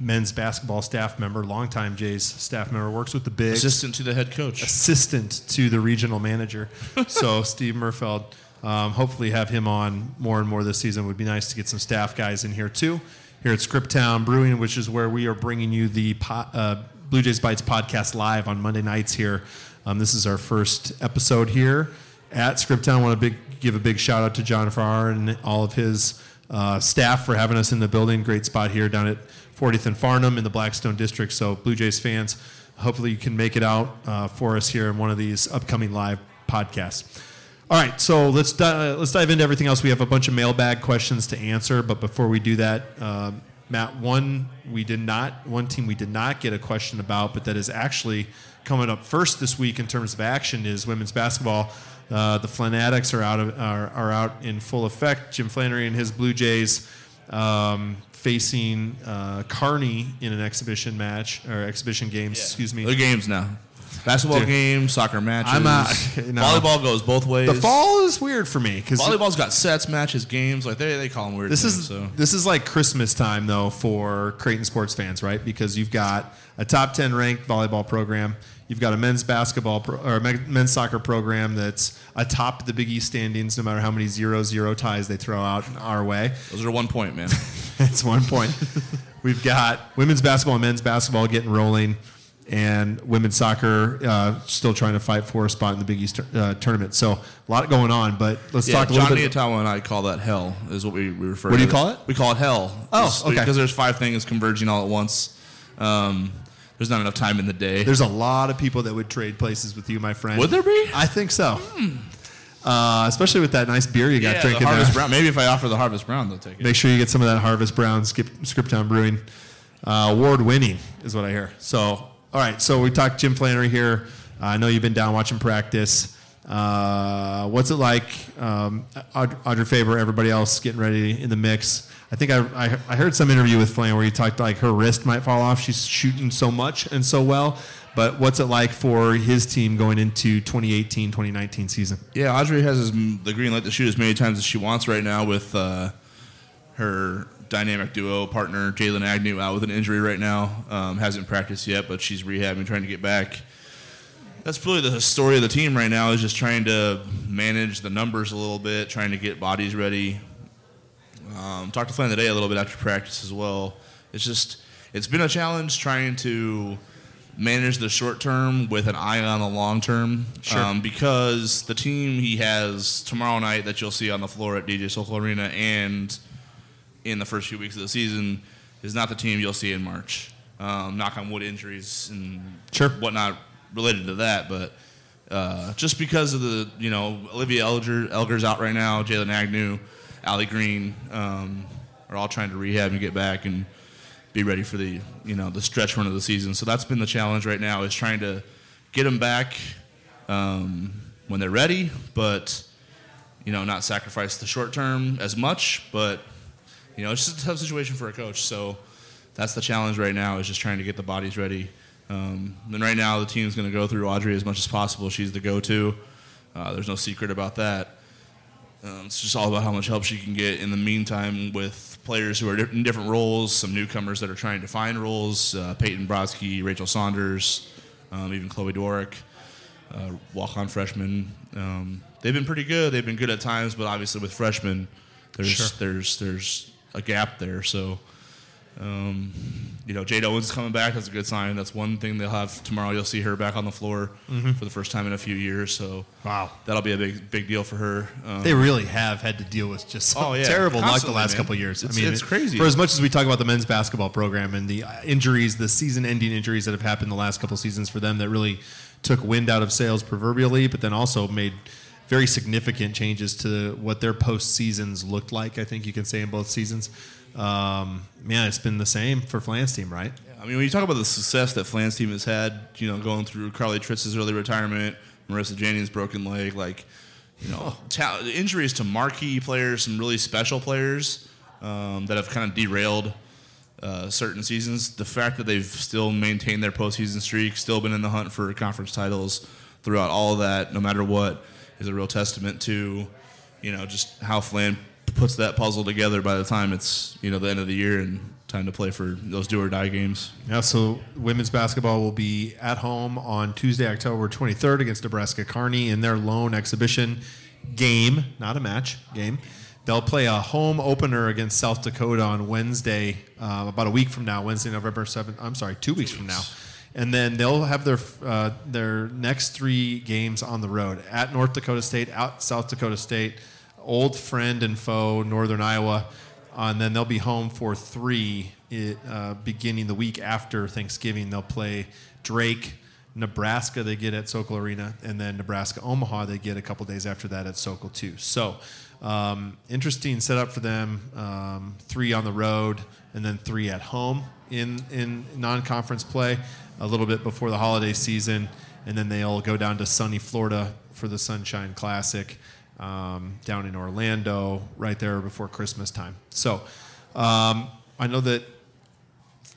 men's basketball staff member, longtime Jays staff member, works with the big Assistant to the head coach. assistant to the regional manager. so Steve Merfeld, um, hopefully have him on more and more this season. Would be nice to get some staff guys in here too. Here at Scriptown Brewing, which is where we are bringing you the po- uh, Bluejays Bytes podcast live on Monday nights here. Um, this is our first episode here at Scriptown. I want to big, give a big shout out to John Farrar and all of his uh, staff for having us in the building. Great spot here down at 40th and Farnam in the Blackstone District. So Blue Jays fans, hopefully you can make it out uh, for us here in one of these upcoming live podcasts. All right, so let's di- let's dive into everything else. We have a bunch of mailbag questions to answer, but before we do that, um, Matt, one we did not, one team we did not get a question about, but that is actually coming up first this week in terms of action is women's basketball. Uh, the Flanatics are out of, are, are out in full effect. Jim Flanery and his Blue Jays um, facing uh, Kearney in an exhibition match or exhibition games. Excuse me. They're games now. Basketball Dude. games, soccer matches. I'm out. No. Volleyball goes both ways. The fall is weird for me because Volleyball's got sets, matches, games. Like they, they call them weird This things. is so. this is like Christmas time though for Creighton sports fans, right? Because you've got a top ten ranked volleyball program, you've got a men's basketball pro, or men's soccer program that's atop the Big East standings, no matter how many zero zero ties they throw out our way. Those are one point, man. That's one point. We've got women's basketball and men's basketball getting rolling, and women's soccer uh, still trying to fight for a spot in the Big East uh, tournament. So a lot going on. But let's yeah, talk a little John bit. Niatawa and I call that hell. Is what we, we refer. To. What do to you call it? We call it hell. Oh, Just okay. Because there's five things converging all at once. Um, there's not enough time in the day. There's a lot of people that would trade places with you, my friend. Would there be? I think so. Uh, especially with that nice beer you got yeah, the Harvest there. Brown. Maybe if I offer the Harvest Brown, they'll take it. Make sure you get some of that Harvest Brown Skip, Scriptown Brewing. Uh, award winning is what I hear. So, all right. So we talked Jim Flanery here. Uh, I know you've been down watching practice. Uh, what's it like? Um, Aud- Audrey Faber, everybody else getting ready in the mix. I think I, I, I heard some interview with Flanery where he talked like her wrist might fall off. She's shooting so much and so well. But what's it like for his team going into 2018 2019 season? Yeah, Audrey has his, the green light to shoot as many times as she wants right now with uh, her dynamic duo partner Jaylyn Agnew out with an injury right now. Um, hasn't practiced yet, but she's rehabbing, trying to get back. That's really the story of the team right now is just trying to manage the numbers a little bit, trying to get bodies ready. Um, talked to Flan today a little bit after practice as well. It's just it's been a challenge trying to manage the short term with an eye on the long term. Sure. Um, because the team he has tomorrow night that you'll see on the floor at DJ Sokol Arena and in the first few weeks of the season is not the team you'll see in March. Um, knock on wood, injuries and Sure. whatnot related to that, but uh, just because of the you know Olivia Elger, Elger's out right now, Jaylyn Agnew, Allie Green um, are all trying to rehab and get back and be ready for the you know the stretch run of the season. So that's been the challenge right now is trying to get them back um, when they're ready, but you know not sacrifice the short term as much. But you know it's just a tough situation for a coach. So that's the challenge right now is just trying to get the bodies ready. Um, and right now, the team's going to go through Audrey as much as possible. She's the go-to. Uh, there's no secret about that. Um, it's just all about how much help she can get in the meantime with players who are di- in different roles, some newcomers that are trying to find roles, uh, Payton Brotzki, Rachel Saunders, um, even Chloe Dworick, uh, walk-on freshmen. Um, they've been pretty good. They've been good at times, but obviously with freshmen, there's Sure. there's there's a gap there. So, um, you know, Jade Owens is coming back. That's a good sign. That's one thing they'll have tomorrow. You'll see her back on the floor for the first time in a few years. So Wow. that'll be a big big deal for her. Um, They really have had to deal with just Oh, yeah. terrible luck the last man. couple of years. It's- I mean, it's crazy. For as much as we talk about the men's basketball program and the uh, injuries, the season-ending injuries that have happened the last couple of seasons for them, that really took wind out of sails proverbially, but then also made very significant changes to what their post seasons looked like. I think you can say in both seasons. Um, man, it's been the same for Flan's team, right? Yeah. I mean, when you talk about the success that Flan's team has had, you know, going through Carly Tritz's early retirement, Marissa Janning's broken leg, like, you know, ta- injuries to marquee players, some really special players um, that have kind of derailed uh, certain seasons. The fact that they've still maintained their postseason streak, still been in the hunt for conference titles throughout all of that, no matter what, is a real testament to, you know, just how Flan puts that puzzle together by the time it's, you know, the end of the year and time to play for those do or die games. Yeah, so women's basketball will be at home on Tuesday, October 23rd against Nebraska Kearney in their lone exhibition game, not a match, game. They'll play a home opener against South Dakota on Wednesday, uh, about a week from now, Wednesday, November 7th. I'm sorry, two weeks from now. And then they'll have their uh, their next three games on the road at North Dakota State, out South Dakota State, old friend and foe Northern Iowa, uh, and then they'll be home for three it, uh, beginning the week after Thanksgiving. They'll play Drake, Nebraska. They get at Sokol Arena, and then Nebraska Omaha. They get a couple days after that at Sokol too. So um, interesting setup for them. Um, three on the road, and then three at home in in non-conference play. A little bit before the holiday season, and then they'll go down to sunny Florida for the Sunshine Classic um, down in Orlando, right there before Christmas time. So um, I know that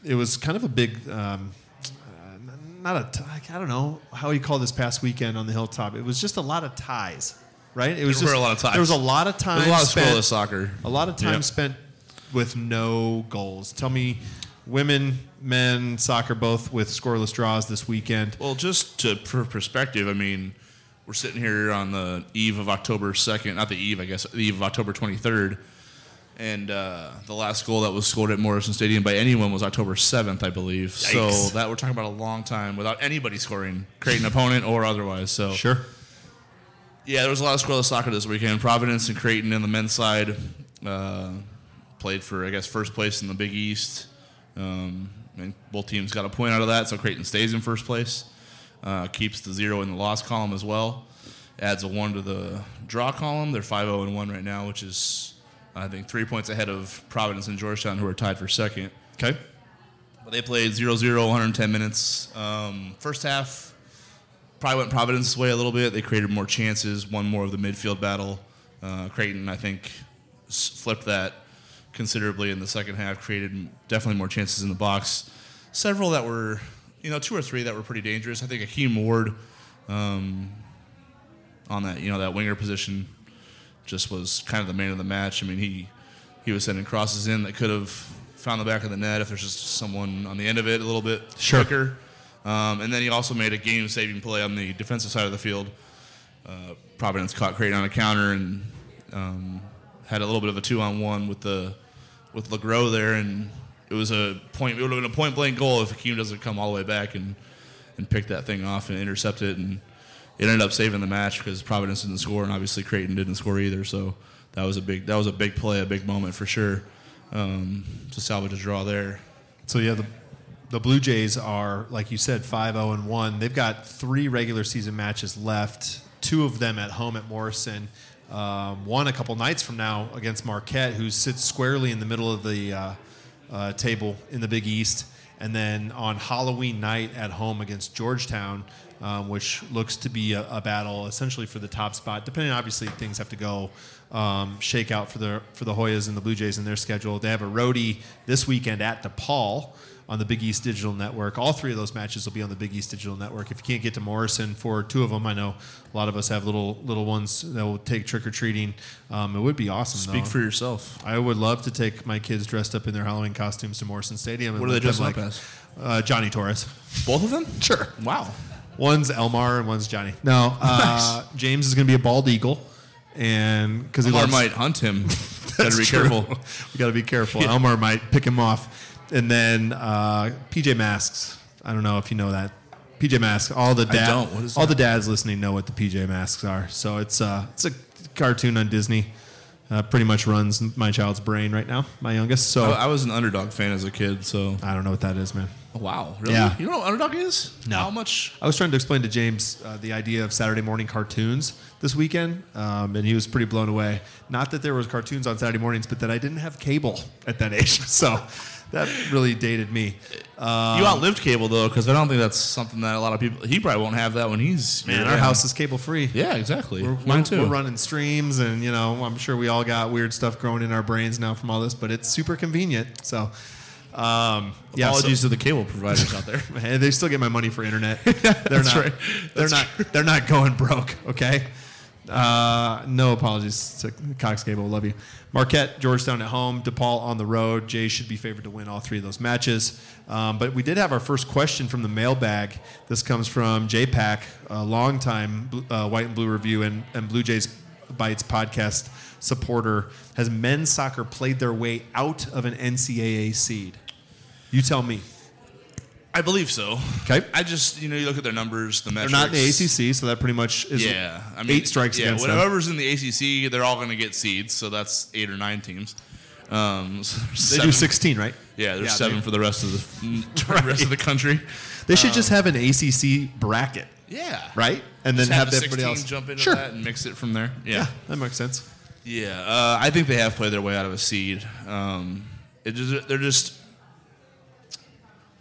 it was kind of a big, um, uh, not a, t- I don't know how you call this past weekend on the hilltop. It was just a lot of ties, right? It was There just were a lot of ties. There was a lot of time. There's a lot of spent, soccer. A lot of time Yep. spent with no goals. Tell me, women, men, soccer, both with scoreless draws this weekend. Well, just to for perspective, I mean, we're sitting here on the eve of October second, not the eve, I guess, the eve of October twenty third, and uh, the last goal that was scored at Morrison Stadium by anyone was October seventh, I believe. So that we're talking about a long time without anybody scoring, creating an opponent or otherwise. So Sure. yeah, there was a lot of scoreless soccer this weekend. Providence and Creighton in the men's side uh, played for, I guess, first place in the Big East. Um, and both teams got a point out of that, so Creighton stays in first place. Uh, keeps the zero in the loss column as well. Adds a one to the draw column. They're 5 0 1 right now, which is, I think, three points ahead of Providence and Georgetown, who are tied for second. Okay. But they played 0 0, 110 minutes. Um, first half probably went Providence's way a little bit. They created more chances, won more of the midfield battle. Uh, Creighton, I think, s- flipped that considerably in the second half, created definitely more chances in the box. Several that were, you know, two or three that were pretty dangerous. I think Akeem Ward um, on that, you know, that winger position just was kind of the man of the match. I mean, he he was sending crosses in that could have found the back of the net if there's just someone on the end of it a little bit Sure. quicker. Um, and then he also made a game-saving play on the defensive side of the field. Uh, Providence caught Creighton on a counter and um, had a little bit of a two-on-one with the with Legros there, and it was a point. It would have been a point-blank goal if Akeem doesn't come all the way back and and pick that thing off and intercept it, and it ended up saving the match because Providence didn't score, and obviously Creighton didn't score either. So that was a big that was a big play, a big moment for sure um, to salvage a draw there. So yeah, the the Blue Jays are like you said, 5-0 and one. They've got three regular season matches left. Two of them at home at Morrison. Um, one a couple nights from now against Marquette, who sits squarely in the middle of the uh, uh, table in the Big East. And then on Halloween night at home against Georgetown, um, which looks to be a, a battle essentially for the top spot. Depending, obviously, things have to go um, shake out for the for the Hoyas and the Blue Jays in their schedule. They have a roadie this weekend at DePaul. On the Big East Digital Network. All three of those matches will be on the Big East Digital Network. If you can't get to Morrison for two of them, I know a lot of us have little little ones that will take trick or treating. Um, it would be awesome. Speak though. for yourself. I would love to take my kids dressed up in their Halloween costumes to Morrison Stadium. What are they dressed up as? Uh, Johnny Torres. Both of them? Sure. Wow. One's Elmar and one's Johnny. No, uh, James is going to be a bald eagle, and because he Elmar loves, might hunt him. gotta be true. careful. we got to be careful. Elmar might pick him off, and then uh, PJ Masks. I don't know if you know that. PJ Masks. All the dad, don't. What is all that? the dads listening know what the PJ Masks are. So it's uh, it's a cartoon on Disney. Uh, pretty much runs my child's brain right now. My youngest. So I, I was an underdog fan as a kid, so I don't know what that is, man. wow. Really? Yeah. You know what underdog is? No. How much? I was trying to explain to James uh, the idea of Saturday morning cartoons this weekend, um, and he was pretty blown away. Not that there was cartoons on Saturday mornings, but that I didn't have cable at that age. So that really dated me. Uh, you outlived cable though, because I don't think that's something that a lot of people. He probably won't have that when he's man, yeah. our house is cable free. Yeah, exactly. We're, Mine we're- too. We're running streams, and you know, I'm sure we all got weird stuff growing in our brains now from all this, but it's super convenient. So, um, yeah, so- Apologies to the cable providers out there. Hey, they still get my money for internet. They're That's not. right. They're That's not. They're not going broke. Okay. Uh, no apologies to Cox Cable. Love you. Marquette, Georgetown at home, DePaul on the road. Jay should be favored to win all three of those matches. Um, but we did have our first question from the mailbag. This comes from Jay Pack, a longtime uh, White and Blue Review and, and Blue Jays Bites podcast supporter. Has men's soccer played their way out of an NCAA seed? You tell me. I believe so. Okay. I just you know you look at their numbers, the They're not in the ACC, so that pretty much is Yeah, I mean, eight strikes yeah, against them. whatever's in the ACC, they're all going to get seeds. So that's eight or nine teams. Um, so They seven- do 16, right? Yeah, there's Yeah, seven for the rest of the rest of the country. They should just have an ACC bracket, Yeah, right? And then Just have, the everybody else jump into sure. that and mix it from there. Yeah, Yeah, that makes sense. yeah. Uh, I think they have played their way out of a seed. Um, it just, they're just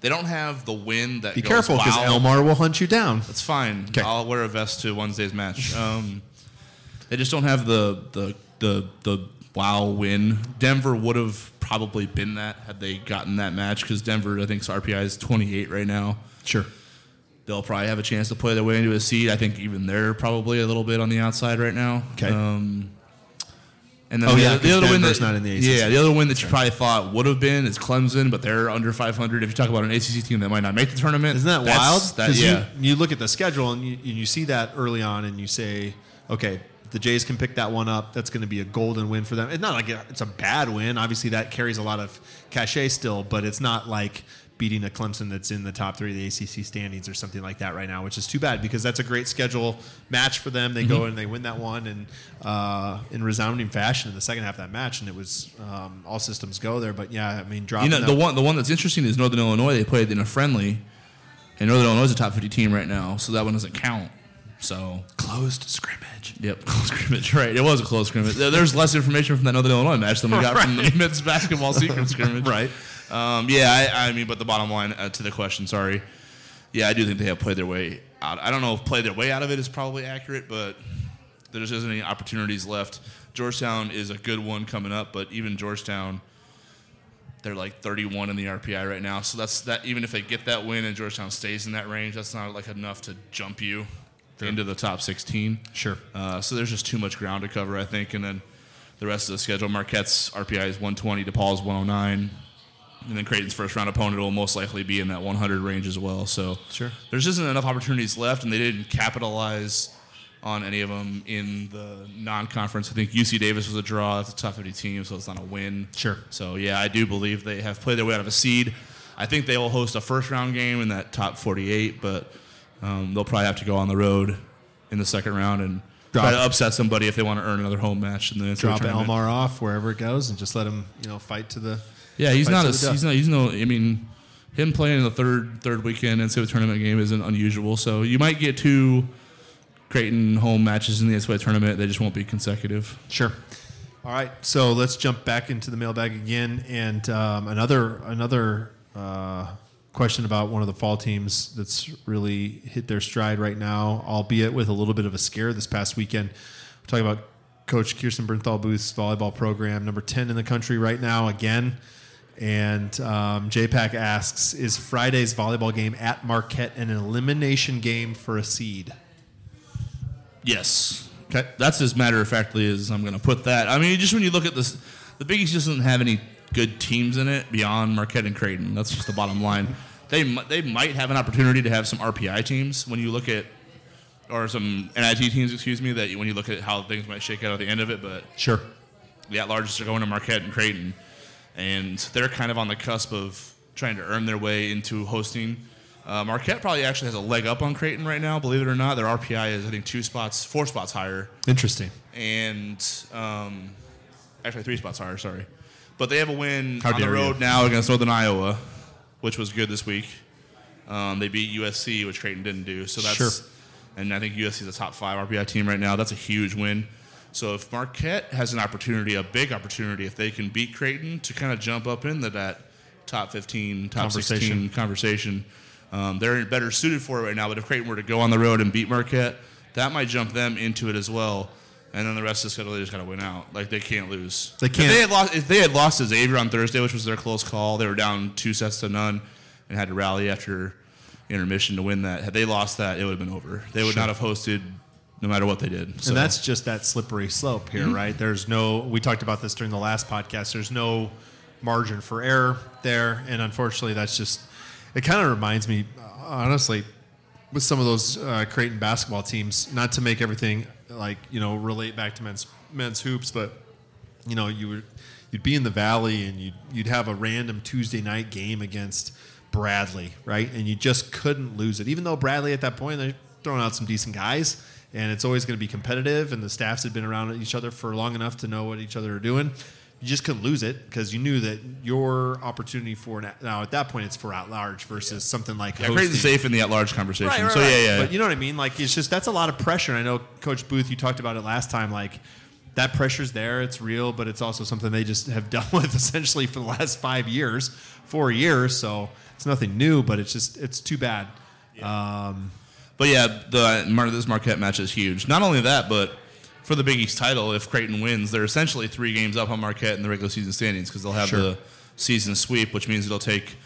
they don't have the win that. Be goes, careful because wow. Elmar will hunt you down. That's fine. I'll wear a vest to Wednesday's match. Um, they just don't have the the the the wow win. Denver would have probably been that had they gotten that match because Denver, I think, RPI is 28 right now. Sure. They'll probably have a chance to play their way into a seed. I think even they're probably a little bit on the outside right now. 'Kay. Um, and then Oh, the, yeah, the other win that, not in the. Yeah, the other win that you probably thought would have been is Clemson, but they're under 500. If you talk about an ACC team that might not make the tournament, Isn't that wild? That, yeah. You, you look at the schedule and you, and you see that early on, and you say, okay, the Jays can pick that one up. That's going to be a golden win for them. It's not like it's a bad win. Obviously, that carries a lot of cachet still, but it's not like beating a Clemson that's in the top three of the ACC standings or something like that right now, which is too bad because that's a great schedule match for them. They Mm-hmm. go and they win that one and uh, in resounding fashion in the second half of that match, and it was um, all systems go there. But yeah, I mean, dropping You know, the one the one that's interesting is Northern Illinois. They played in a friendly, and Northern Illinois is a top 50 team right now, so that one doesn't count. So closed scrimmage. Yep, closed scrimmage. Right, it was a closed scrimmage. There's less information from that Northern Illinois match than we got from the men's basketball secret scrimmage. Right. Um, yeah, I, I mean, but the bottom line uh, to the question, sorry. Yeah, I do think they have played their way out. I don't know if play their way out of it is probably accurate, but there just isn't any opportunities left. Georgetown is a good one coming up, but even Georgetown, they're like 31 in the RPI right now. So that's that. Even if they get that win and Georgetown stays in that range, that's not like enough to jump you into the top 16. Sure. Uh, so there's just too much ground to cover, I think. And then the rest of the schedule, Marquette's RPI is 120, DePaul's 109. And then Creighton's first round opponent will most likely be in that 100 range as well. So Sure. there's just isn't enough opportunities left, and they didn't capitalize on any of them in the non-conference. I think UC Davis was a draw. It's a tough 50 team, so it's not a win. Sure. So yeah, I do believe they have played their way out of a seed. I think they will host a first round game in that top 48, but um, they'll probably have to go on the road in the second round and Drop- try to upset somebody if they want to earn another home match in the drop tournament. Elmar off wherever it goes and just let him, you know, fight to the. Yeah, he's not a, he's not he's no. I mean, him playing in the third third weekend NCAA tournament game isn't unusual. So you might get two Creighton home matches in the NCAA tournament. They just won't be consecutive. Sure. All right, so let's jump back into the mailbag again, and um, another another uh, question about one of the fall teams that's really hit their stride right now, albeit with a little bit of a scare this past weekend. We're talking about Coach Kirsten Bernthal Booth's volleyball program, number ten in the country right now. Again, And um, JPAC asks, is Friday's volleyball game at Marquette an elimination game for a seed? Yes. Okay. That's as matter of factly as I'm going to put that. I mean, just when you look at this, the Big East just doesn't have any good teams in it beyond Marquette and Creighton. That's just the bottom line. They they might have an opportunity to have some RPI teams when you look at, or some NIT teams, excuse me, that you- when you look at how things might shake out at the end of it. But Sure. the at larges are going to Marquette and Creighton, and they're kind of on the cusp of trying to earn their way into hosting. Uh, Marquette probably actually has a leg up on Creighton right now, believe it or not. Their RPI is, I think, two spots, four spots higher, Interesting. and um, actually three spots higher. Sorry, but they have a win How on the road you. now against Northern Iowa, which was good this week. Um, they beat USC, which Creighton didn't do. So that's Sure. and I think USC is a top five RPI team right now. That's a huge win. So if Marquette has an opportunity, a big opportunity, if they can beat Creighton to kind of jump up into that top 15, top Conversation. 16 conversation, um, they're better suited for it right now. But if Creighton were to go on the road and beat Marquette, that might jump them into it as well. And then the rest of the schedule, they just got to win out. Like they can't lose. They can't- If they had lost, if they had lost to Xavier on Thursday, which was their close call, they were down two sets to none, and had to rally after intermission to win that. Had they lost that, it would have been over. They would Sure. not have hosted, no matter what they did. So And that's just that slippery slope here, Mm-hmm. right? There's no, we talked about this during the last podcast, there's no margin for error there. And unfortunately, that's just, it kind of reminds me, honestly, with some of those uh, Creighton basketball teams, not to make everything like, you know, relate back to men's, men's hoops, but, you know, you would, you'd be in the valley and you'd, you'd have a random Tuesday night game against Bradley, right? And you just couldn't lose it. Even though Bradley at that point, they're throwing out some decent guys and it's always going to be competitive and the staffs had been around each other for long enough to know what each other are doing. You just couldn't lose it because you knew that your opportunity for an, now at that point it's for at large versus something like yeah. Creighton's safe in the at-large conversation. Right, right, so right. yeah, yeah. But you know what I mean? Like it's just that's a lot of pressure. I know Coach Booth, you talked about it last time. Like that pressure's there, it's real, but it's also something they just have dealt with essentially for the last five years, four years. So it's nothing new, but it's just it's too bad. Um, But yeah, the this Marquette match is huge. Not only that, but for the Big East title, if Creighton wins, they're essentially three games up on Marquette in the regular season standings because they'll have Sure. the season sweep, which means it'll take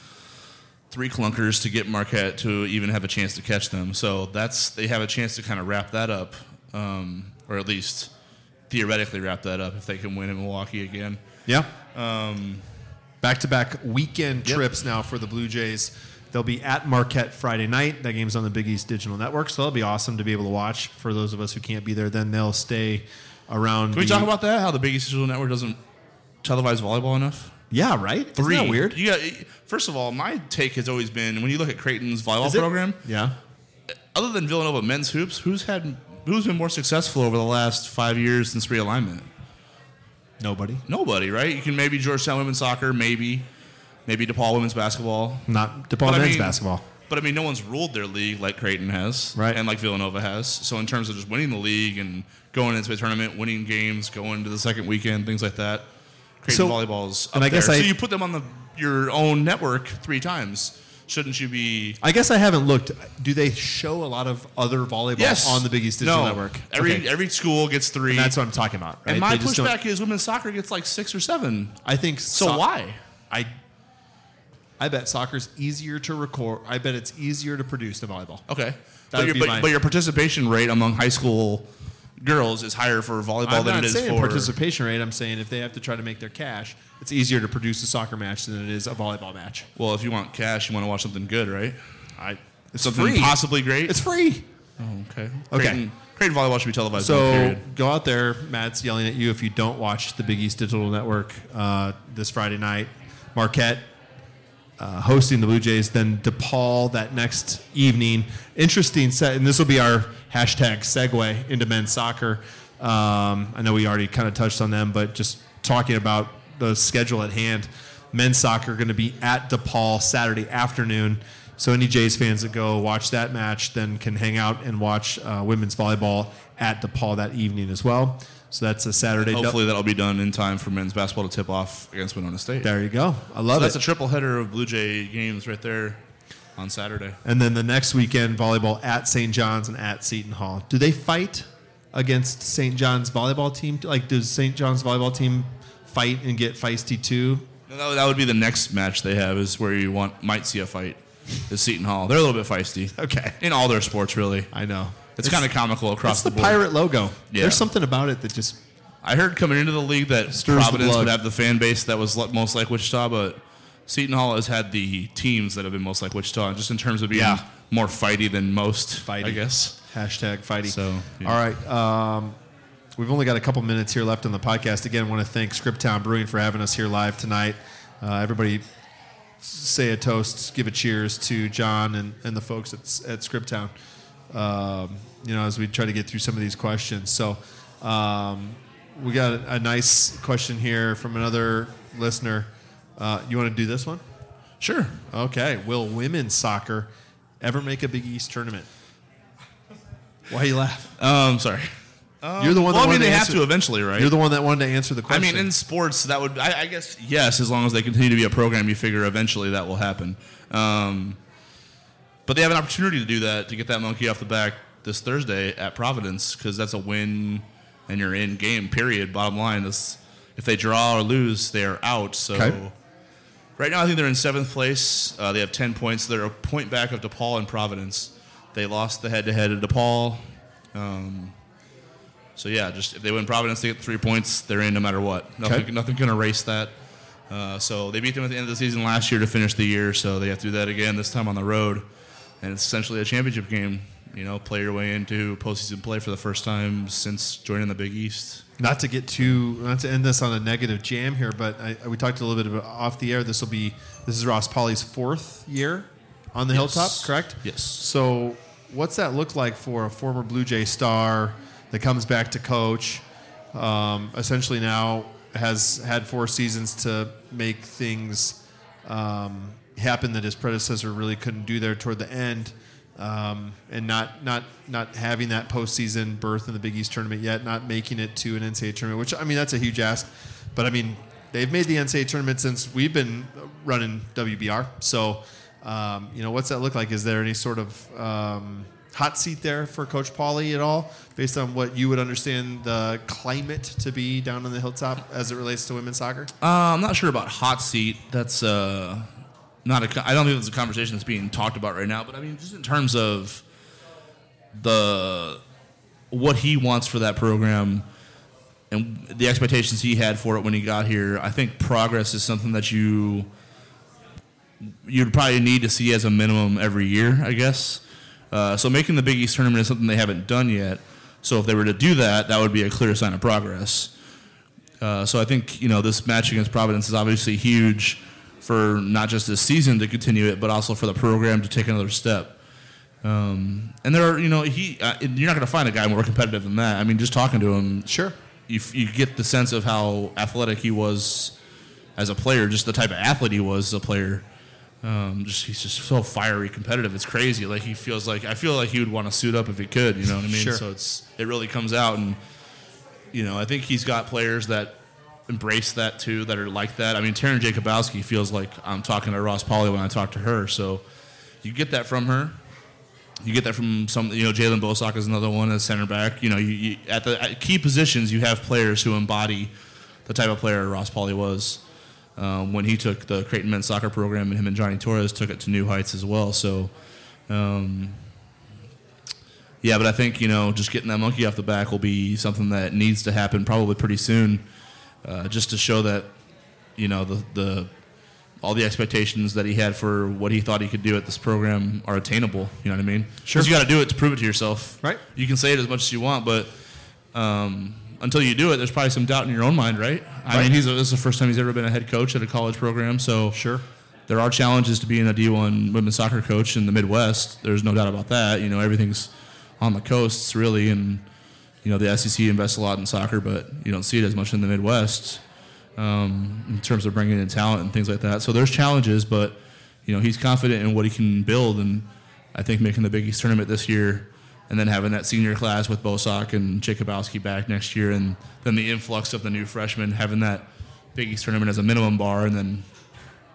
three clunkers to get Marquette to even have a chance to catch them. So that's they have a chance to kind of wrap that up, um, or at least theoretically wrap that up if they can win in Milwaukee again. yeah. Back to back weekend Yep. trips now for the Blue Jays. They'll be at Marquette Friday night. That game's on the Big East Digital Network, so that'll be awesome to be able to watch for those of us who can't be there. Then they'll stay around. Can we the- talk about that? How the Big East Digital Network doesn't televise volleyball enough? Yeah, right. Isn't that weird? You got, first of all, my take has always been when you look at Creighton's volleyball Is it? program, Yeah. other than Villanova men's hoops, who's had who's been more successful over the last five years since realignment? Nobody. Nobody, right? You can maybe Georgetown women's soccer, maybe, maybe DePaul women's basketball, Not DePaul But I men's mean- basketball. but I mean, no one's ruled their league like Creighton has, Right. And like Villanova has. So in terms of just winning the league and going into a tournament, winning games, going to the second weekend, things like that, Creighton So- volleyball's up and I guess there. I- so you put them on the your own network three times. Shouldn't you be? I guess I haven't looked. Do they show a lot of other volleyball on the Big East Digital no. Network? Every Okay. every school gets three. And that's what I'm talking about. Right? and my pushback is women's soccer gets like six or seven. I think So so- why? I I bet soccer's easier to record. I bet it's easier to produce than volleyball. Okay, but your, but, but your participation rate among high school girls is higher for volleyball I'm than it is for participation rate. I'm saying if they have to try to make their cash, it's easier to produce a soccer match than it is a volleyball match. Well, if you want cash, you want to watch something good, right? I it's something free. possibly great. It's free. oh, okay. Okay. Creighton, Creighton volleyball should be televised. So go out there. Matt's yelling at you if you don't watch the Big East Digital Network uh, this Friday night. Marquette uh, hosting the Blue Jays, then DePaul that next evening. Interesting set, and this will be our hashtag segue into men's soccer. Um, I know we already kind of touched on them, but just talking about the schedule at hand. Men's soccer going to be at DePaul Saturday afternoon. So any Jays fans that go watch that match then can hang out and watch uh, women's volleyball at DePaul that evening as well. So that's a Saturday. hopefully that'll be done in time for men's basketball to tip off against Winona State. there you go. I love So that's it. a triple header of Blue Jay games right there on Saturday. And then the next weekend, volleyball at St. John's and at Seton Hall. Do they fight against St. John's volleyball team? Like, does St. John's volleyball team fight and get feisty too? That would, that would be the next match they have is where you want might see a fight. Is Seton Hall? They're a little bit feisty. Okay. In all their sports, really. I know. It's, kind of comical across the board. It's the the board. pirate logo. Yeah. There's something about it that just I heard coming into the league that Stirs the Providence blood. would have the fan base that was most like Wichita, but Seton Hall has had the teams that have been most like Wichita, just in terms of being Yeah. more fighty than most. fighty. I guess. Hashtag fighty. So, yeah. all right. Um, we've only got a couple minutes here left on the podcast. Again, I want to thank Scriptown Brewing for having us here live tonight. Uh, everybody say a toast, give a cheers to John and, and the folks at, at Scriptown. Um, you know, as we try to get through some of these questions. So, um, we got a, a nice question here from another listener. Uh, you want to do this one? Sure. Okay. Will women's soccer ever make a Big East tournament? Why you laugh? Um, sorry. You're the one. Well, that I mean, wanted they to have answer- to eventually, right? You're the one that wanted to answer the question. I mean, in sports, that would, I, I guess, yes, as long as they continue to be a program, you figure eventually that will happen. Um, but they have an opportunity to do that, to get that monkey off the back this Thursday at Providence, because that's a win and you're in game, period. Bottom line is if they draw or lose, they are out. So Okay. right now, I think they're in seventh place. Uh, they have 10 points. They're a point back of DePaul and Providence. They lost the head to head of DePaul. Um, so yeah, just if they win Providence, they get three points. They're in no matter what. Nothing, Okay. nothing can erase that. Uh, so they beat them at the end of the season last year to finish the year. So they have to do that again this time on the road, and it's essentially a championship game. You know, play your way into postseason play for the first time since joining the Big East. not to get too, not to end this on a negative jam here, but I, we talked a little bit about off the air. This will be this is Ross Paule's fourth year on the Yes. hilltop, correct? Yes. So, what's that look like for a former Blue Jay star that comes back to coach? Um, essentially, now has had four seasons to make things um, happen that his predecessor really couldn't do there toward the end, um, and not not not having that postseason berth in the Big East tournament yet, not making it to an NCAA tournament. Which I mean, that's a huge ask, but I mean, they've made the NCAA tournament since we've been running WBR. So, um, you know, what's that look like? Is there any sort of um, hot seat there for Coach Paule at all, based on what you would understand the climate to be down on the hilltop as it relates to women's soccer? Uh, I'm not sure about hot seat. That's uh, not a. I don't think it's a conversation that's being talked about right now. But I mean, just in terms of the what he wants for that program and the expectations he had for it when he got here, I think progress is something that you you'd probably need to see as a minimum every year, I guess. Uh, so making the Big East tournament is something they haven't done yet. So if they were to do that, that would be a clear sign of progress. Uh, so I think you know this match against Providence is obviously huge for not just this season to continue it, but also for the program to take another step. Um, and there are, you know, he uh, you're not going to find a guy more competitive than that. I mean, just talking to him, Sure. you, you get the sense of how athletic he was as a player, just the type of athlete he was as a player. Um, just he's just so fiery, competitive. It's crazy. Like he feels like I feel like he would want to suit up if he could. You know what I mean? Sure. So it's it really comes out, and you know I think he's got players that embrace that too, that are like that. I mean, Taryn Jacobowski feels like I'm talking to Ross Paule when I talk to her. So you get that from her. You get that from some, you know, Jalen Bosak is another one as center back. You know, you, you at the at key positions, you have players who embody the type of player Ross Paule was um, when he took the Creighton men's soccer program, and him and Johnny Torres took it to new heights as well. So, um, yeah, but I think you know, just getting that monkey off the back will be something that needs to happen probably pretty soon, uh, just to show that you know the the all the expectations that he had for what he thought he could do at this program are attainable. You know what I mean? Sure. you got to do it to prove it to yourself. Right. You can say it as much as you want, but um, until you do it, there's probably some doubt in your own mind, right? I Right. mean, he's this is the first time he's ever been a head coach at a college program, so Sure. there are challenges to being a D1 women's soccer coach in the Midwest. There's no doubt about that. You know, everything's on the coasts really, and you know the SEC invests a lot in soccer, but you don't see it as much in the Midwest um, in terms of bringing in talent and things like that. So there's challenges, but you know he's confident in what he can build, and I think making the Big East tournament this year, and then having that senior class with Bosak and Jacobowski back next year, and then the influx of the new freshmen, having that Big East tournament as a minimum bar, and then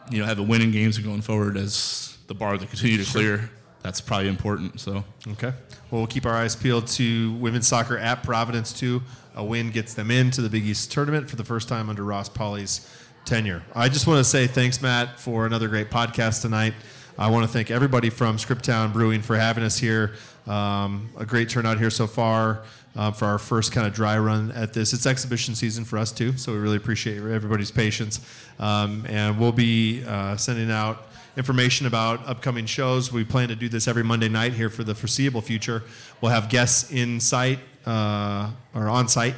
you know, having winning games going forward as the bar to continue to clear. That's probably important. So Okay. Well, we'll keep our eyes peeled to women's soccer at Providence too. A win gets them into the Big East tournament for the first time under Ross Paule's tenure. I just want to say thanks, Matt, for another great podcast tonight. I want to thank everybody from Scriptown Brewing for having us here. Um, a great turnout here so far uh, for our first kind of dry run at this. It's exhibition season for us too, so we really appreciate everybody's patience. Um, and we'll be uh, sending out information about upcoming shows. We plan to do this every Monday night here for the foreseeable future. We'll have guests in site uh, or on site.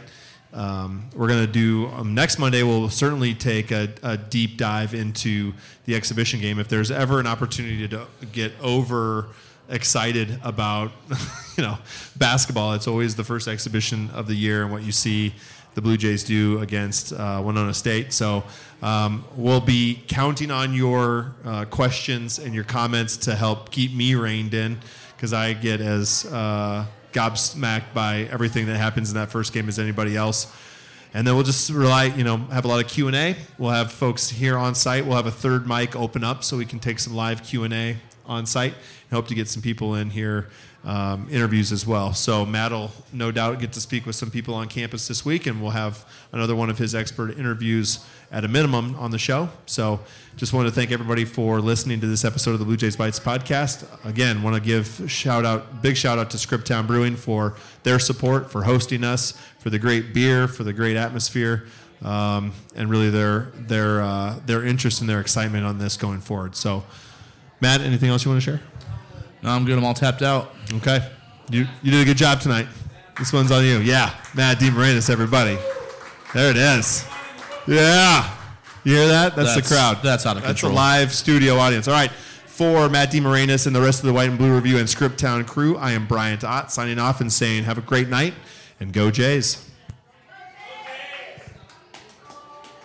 Um, we're going to do um, next Monday. We'll certainly take a, a, deep dive into the exhibition game. If there's ever an opportunity to get over excited about, you know, basketball, it's always the first exhibition of the year and what you see the Blue Jays do against uh, Winona State. So um, we'll be counting on your uh, questions and your comments to help keep me reined in because I get as uh, gobsmacked by everything that happens in that first game as anybody else. And then we'll just rely, you know, have a lot of Q and A. We'll have folks here on site. We'll have a third mic open up so we can take some live Q and A on site. And hope to get some people in here um, interviews as well. So Matt will no doubt get to speak with some people on campus this week, and we'll have another one of his expert interviews at a minimum on the show. So just wanted to thank everybody for listening to this episode of the Bluejays Bytes podcast. Again, want to give shout out, big shout out to Scriptown Brewing for their support, for hosting us, for the great beer, for the great atmosphere. Um, and really their their uh, their interest and their excitement on this going forward. So, Matt, anything else you want to share? No, I'm good. I'm all tapped out. Okay. You, you did a good job tonight. This one's on you. Yeah. Matt DeMarinis, everybody. There it is. Yeah. You hear that? That's, That's- the crowd. that's out of That's control. a live studio audience. All right. For Matt DeMarinis and the rest of the White and Blue Review and Scriptown crew, I am Bryant Ott signing off and saying have a great night and go Jays.